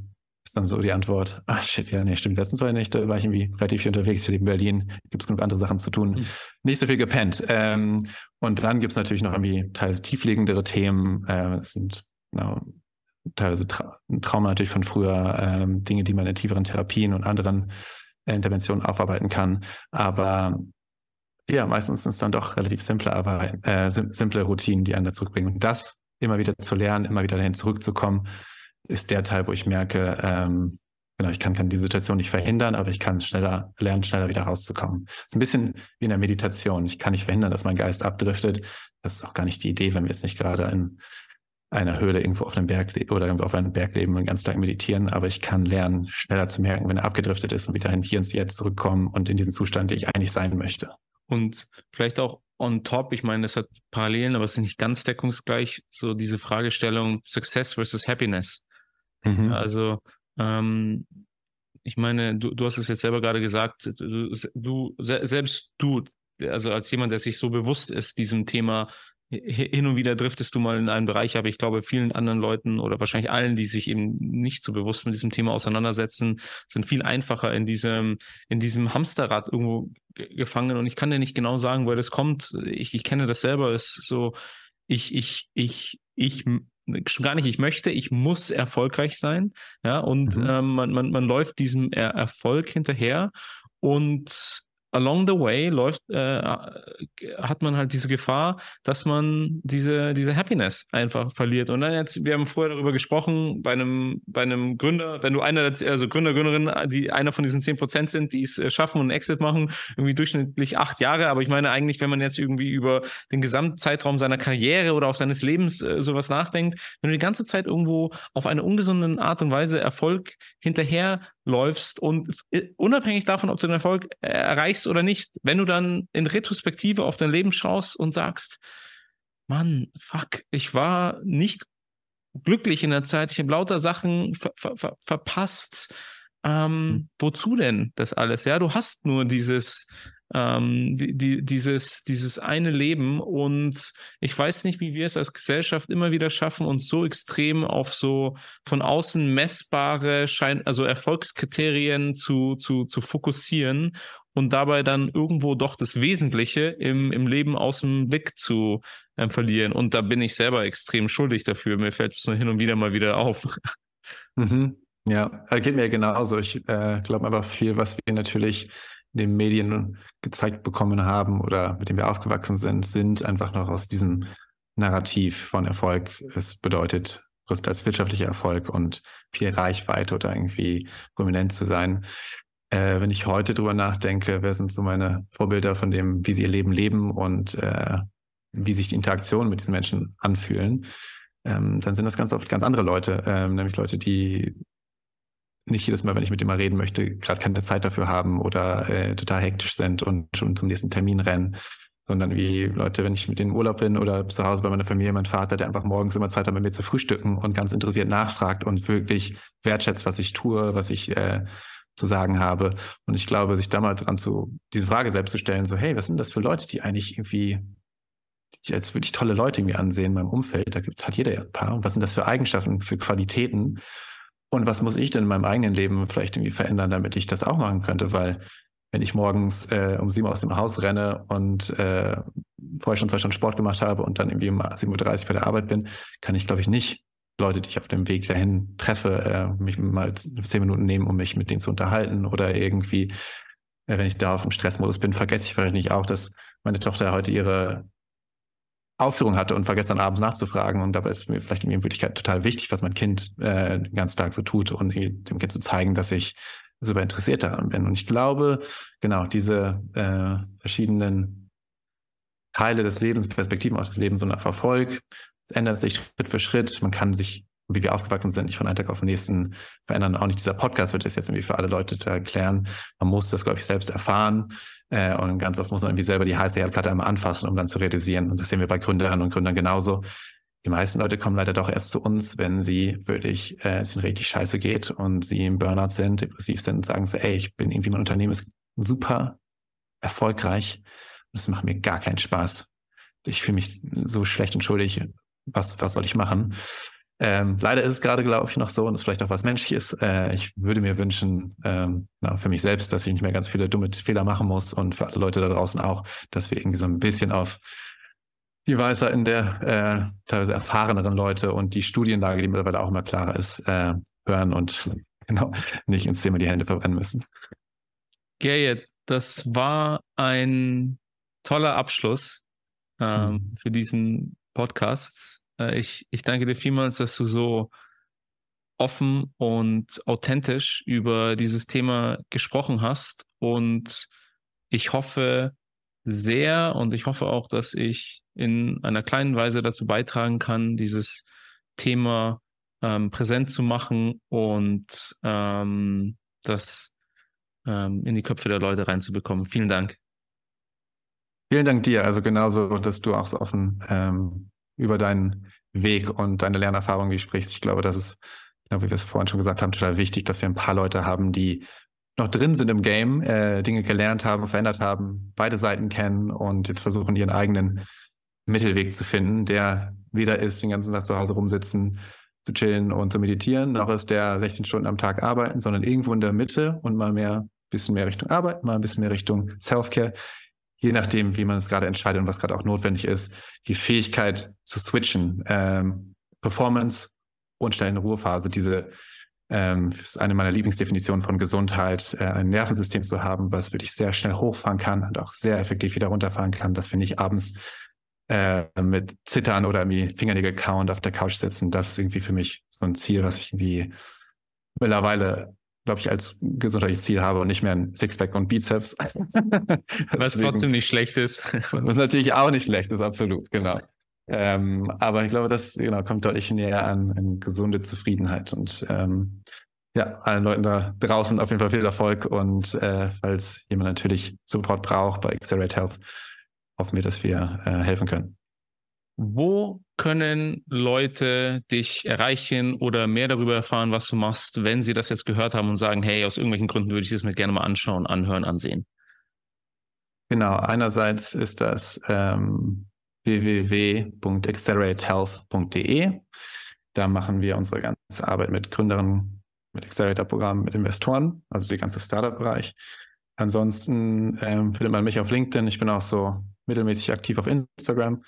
ist dann so die Antwort, ah shit, ja, nee, stimmt, die letzten zwei Nächte war ich irgendwie relativ viel unterwegs, lebe in Berlin, gibt es genug andere Sachen zu tun, mhm. nicht so viel gepennt. Ähm, und dann gibt es natürlich noch irgendwie teilweise tiefliegendere Themen, äh, es sind genau, teilweise Tra Trauma natürlich von früher, ähm, Dinge, die man in tieferen Therapien und anderen äh, Interventionen aufarbeiten kann, aber ja, meistens sind es dann doch relativ simple, aber äh, simple Routinen, die einen da zurückbringen. Und das immer wieder zu lernen, immer wieder dahin zurückzukommen, ist der Teil, wo ich merke, ähm, genau, ich kann, kann die Situation nicht verhindern, aber ich kann schneller lernen, schneller wieder rauszukommen. Es ist ein bisschen wie in der Meditation. Ich kann nicht verhindern, dass mein Geist abdriftet. Das ist auch gar nicht die Idee, wenn wir jetzt nicht gerade in einer Höhle irgendwo auf einem Berg oder irgendwo auf einem Berg leben und den ganzen Tag meditieren, aber ich kann lernen, schneller zu merken, wenn er abgedriftet ist und wieder in hier und jetzt zurückkommen und in diesen Zustand, den ich eigentlich sein möchte. Und vielleicht auch on top, ich meine, das hat Parallelen, aber es ist nicht ganz deckungsgleich, so diese Fragestellung Success versus Happiness. Mhm. Also, ähm, ich meine, du, du hast es jetzt selber gerade gesagt, du, du, selbst du, also als jemand, der sich so bewusst ist, diesem Thema hin und wieder driftest du mal in einen Bereich, aber ich glaube, vielen anderen Leuten oder wahrscheinlich allen, die sich eben nicht so bewusst mit diesem Thema auseinandersetzen, sind viel einfacher in diesem, in diesem Hamsterrad irgendwo gefangen. Und ich kann dir nicht genau sagen, woher das kommt. Ich, ich kenne das selber. Es ist so, ich, ich, ich, ich, schon gar nicht, ich möchte, ich muss erfolgreich sein. Ja, und mhm. ähm, man, man, man läuft diesem er Erfolg hinterher und along the way läuft, äh, hat man halt diese Gefahr, dass man diese, diese Happiness einfach verliert. Und dann jetzt, wir haben vorher darüber gesprochen, bei einem, bei einem Gründer, wenn du einer, also Gründer, Gründerin, die einer von diesen zehn Prozent sind, die es äh, schaffen und Exit machen, irgendwie durchschnittlich acht Jahre. Aber ich meine eigentlich, wenn man jetzt irgendwie über den Gesamtzeitraum seiner Karriere oder auch seines Lebens äh, sowas nachdenkt, wenn du die ganze Zeit irgendwo auf eine ungesunde Art und Weise Erfolg hinterher läufst und unabhängig davon, ob du den Erfolg äh, erreichst oder nicht, wenn du dann in Retrospektive auf dein Leben schaust und sagst, Mann, fuck, ich war nicht glücklich in der Zeit, ich habe lauter Sachen ver ver ver verpasst. Ähm, hm. wozu denn das alles? Ja, du hast nur dieses ähm, die, die, dieses, dieses eine Leben. Und ich weiß nicht, wie wir es als Gesellschaft immer wieder schaffen, uns so extrem auf so von außen messbare, Schein also Erfolgskriterien zu, zu, zu fokussieren und dabei dann irgendwo doch das Wesentliche im, im Leben aus dem Blick zu äh, verlieren. Und da bin ich selber extrem schuldig dafür. Mir fällt es nur hin und wieder mal wieder auf. Mhm. Ja, geht mir genauso. Ich äh, glaube aber viel, was wir natürlich den Medien gezeigt bekommen haben oder mit dem wir aufgewachsen sind, sind einfach noch aus diesem Narrativ von Erfolg. Es bedeutet größtenteils wirtschaftlicher Erfolg und viel Reichweite oder irgendwie prominent zu sein. Äh, wenn ich heute drüber nachdenke, wer sind so meine Vorbilder von dem, wie sie ihr Leben leben und äh, wie sich die Interaktionen mit diesen Menschen anfühlen, ähm, dann sind das ganz oft ganz andere Leute, ähm, nämlich Leute, die nicht jedes Mal, wenn ich mit dem mal reden möchte, gerade keine Zeit dafür haben oder äh, total hektisch sind und schon zum nächsten Termin rennen, sondern wie Leute, wenn ich mit denen Urlaub bin oder zu Hause bei meiner Familie, mein Vater, der einfach morgens immer Zeit hat, mit mir zu frühstücken und ganz interessiert nachfragt und wirklich wertschätzt, was ich tue, was ich äh, zu sagen habe. Und ich glaube, sich da mal dran zu, diese Frage selbst zu stellen, so, hey, was sind das für Leute, die eigentlich irgendwie die als wirklich tolle Leute irgendwie ansehen in meinem Umfeld, da gibt's, hat jeder ja ein paar. Und was sind das für Eigenschaften, für Qualitäten? Und was muss ich denn in meinem eigenen Leben vielleicht irgendwie verändern, damit ich das auch machen könnte? Weil wenn ich morgens äh, um sieben aus dem Haus renne und äh, vorher schon zwei Stunden Sport gemacht habe und dann irgendwie um 7.30 Uhr bei der Arbeit bin, kann ich, glaube ich, nicht Leute, die ich auf dem Weg dahin treffe, äh, mich mal zehn Minuten nehmen, um mich mit denen zu unterhalten oder irgendwie, äh, wenn ich da auf dem Stressmodus bin, vergesse ich vielleicht nicht auch, dass meine Tochter heute ihre Aufführung hatte und vergesse dann abends nachzufragen und dabei ist mir vielleicht in Wirklichkeit total wichtig, was mein Kind äh, den ganzen Tag so tut und dem Kind zu zeigen, dass ich super interessiert daran bin. Und ich glaube, genau, diese äh, verschiedenen Teile des Lebens, Perspektiven aus des Lebens und Erfolg, es ändert sich Schritt für Schritt. Man kann sich, wie wir aufgewachsen sind, nicht von einem Tag auf den nächsten verändern. Auch nicht dieser Podcast wird das jetzt irgendwie für alle Leute erklären. Man muss das, glaube ich, selbst erfahren. Äh, und ganz oft muss man irgendwie selber die heiße Herdplatte einmal anfassen, um dann zu realisieren. Und das sehen wir bei Gründerinnen und Gründern genauso. Die meisten Leute kommen leider doch erst zu uns, wenn sie wirklich, äh, es ihnen richtig scheiße geht und sie im Burnout sind, depressiv sind und sagen so, ey, ich bin irgendwie, mein Unternehmen ist super erfolgreich und es macht mir gar keinen Spaß. Ich fühle mich so schlecht und schuldig. Was, was soll ich machen? Ähm, leider ist es gerade, glaube ich, noch so, und ist vielleicht auch was Menschliches. Äh, ich würde mir wünschen, ähm, na, für mich selbst, dass ich nicht mehr ganz viele dumme Fehler machen muss und für alle Leute da draußen auch, dass wir irgendwie so ein bisschen auf die Weisheiten der äh, teilweise erfahreneren Leute und die Studienlage, die mittlerweile auch immer klarer ist, äh, hören und (laughs) genau nicht ins Thema die Hände verbrennen müssen. Gerrit, das war ein toller Abschluss ähm, mhm. für diesen Podcast. Äh, ich, ich danke dir vielmals, dass du so offen und authentisch über dieses Thema gesprochen hast. Und ich hoffe sehr und ich hoffe auch, dass ich in einer kleinen Weise dazu beitragen kann, dieses Thema ähm, präsent zu machen und ähm, das ähm, in die Köpfe der Leute reinzubekommen. Vielen Dank. Vielen Dank dir. Also genauso, dass du auch so offen ähm, über deinen Weg und deine Lernerfahrung wie sprichst. Ich glaube, das ist, genau wie wir es vorhin schon gesagt haben, total wichtig, dass wir ein paar Leute haben, die noch drin sind im Game, äh, Dinge gelernt haben, verändert haben, beide Seiten kennen und jetzt versuchen, ihren eigenen Mittelweg zu finden, der weder ist, den ganzen Tag zu Hause rumsitzen, zu chillen und zu meditieren, noch ist der 16 Stunden am Tag arbeiten, sondern irgendwo in der Mitte und mal mehr, bisschen mehr Richtung Arbeit, mal ein bisschen mehr Richtung Self-Care, je nachdem, wie man es gerade entscheidet und was gerade auch notwendig ist, die Fähigkeit zu switchen, ähm, Performance und schnell eine Ruhephase, diese ähm, ist eine meiner Lieblingsdefinitionen von Gesundheit, äh, ein Nervensystem zu haben, was wirklich sehr schnell hochfahren kann und auch sehr effektiv wieder runterfahren kann, dass wir nicht abends äh, mit Zittern oder irgendwie Fingernägel kauen auf der Couch sitzen. Das ist irgendwie für mich so ein Ziel, was ich irgendwie mittlerweile, glaube ich, als gesundheitliches Ziel habe und nicht mehr ein Sixpack und Bizeps. (laughs) was trotzdem nicht schlecht ist. (laughs) was natürlich auch nicht schlecht ist, absolut, genau. Ähm, aber ich glaube, das genau, kommt deutlich näher an, an gesunde Zufriedenheit. Und ähm, ja, allen Leuten da draußen auf jeden Fall viel Erfolg. Und äh, falls jemand natürlich Support braucht bei Accelerate Health, hoffen wir, dass wir äh, helfen können. Wo können Leute dich erreichen oder mehr darüber erfahren, was du machst, wenn sie das jetzt gehört haben und sagen, hey, aus irgendwelchen Gründen würde ich das mir gerne mal anschauen, anhören, ansehen? Genau, einerseits ist das ähm, www.acceleratehealth.de. Da machen wir unsere ganze Arbeit mit Gründerinnen, mit Accelerator-Programmen, mit Investoren, also der ganze Startup-Bereich. Ansonsten ähm, findet man mich auf LinkedIn. Ich bin auch so mittelmäßig aktiv auf Instagram.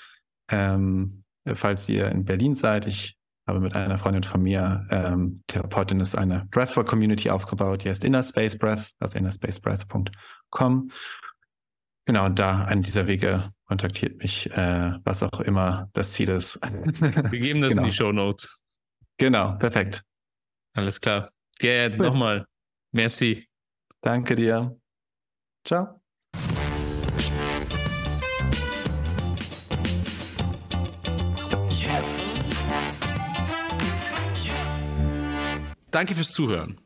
Ähm, falls ihr in Berlin seid, ich habe mit einer Freundin von mir, ähm, Therapeutin, ist eine Breathwork-Community aufgebaut, die heißt Inner Space Breath, also innerspacebreath.com. Genau, und da einen dieser Wege kontaktiert mich, äh, was auch immer das Ziel ist. (laughs) Wir geben das genau. in die Show Notes. Genau, perfekt. Alles klar. Gerhard, cool. nochmal. Merci. Danke dir. Ciao. Danke fürs Zuhören.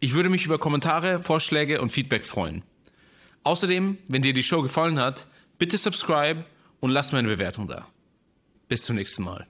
Ich würde mich über Kommentare, Vorschläge und Feedback freuen. Außerdem, wenn dir die Show gefallen hat, bitte subscribe und lass mir eine Bewertung da. Bis zum nächsten Mal.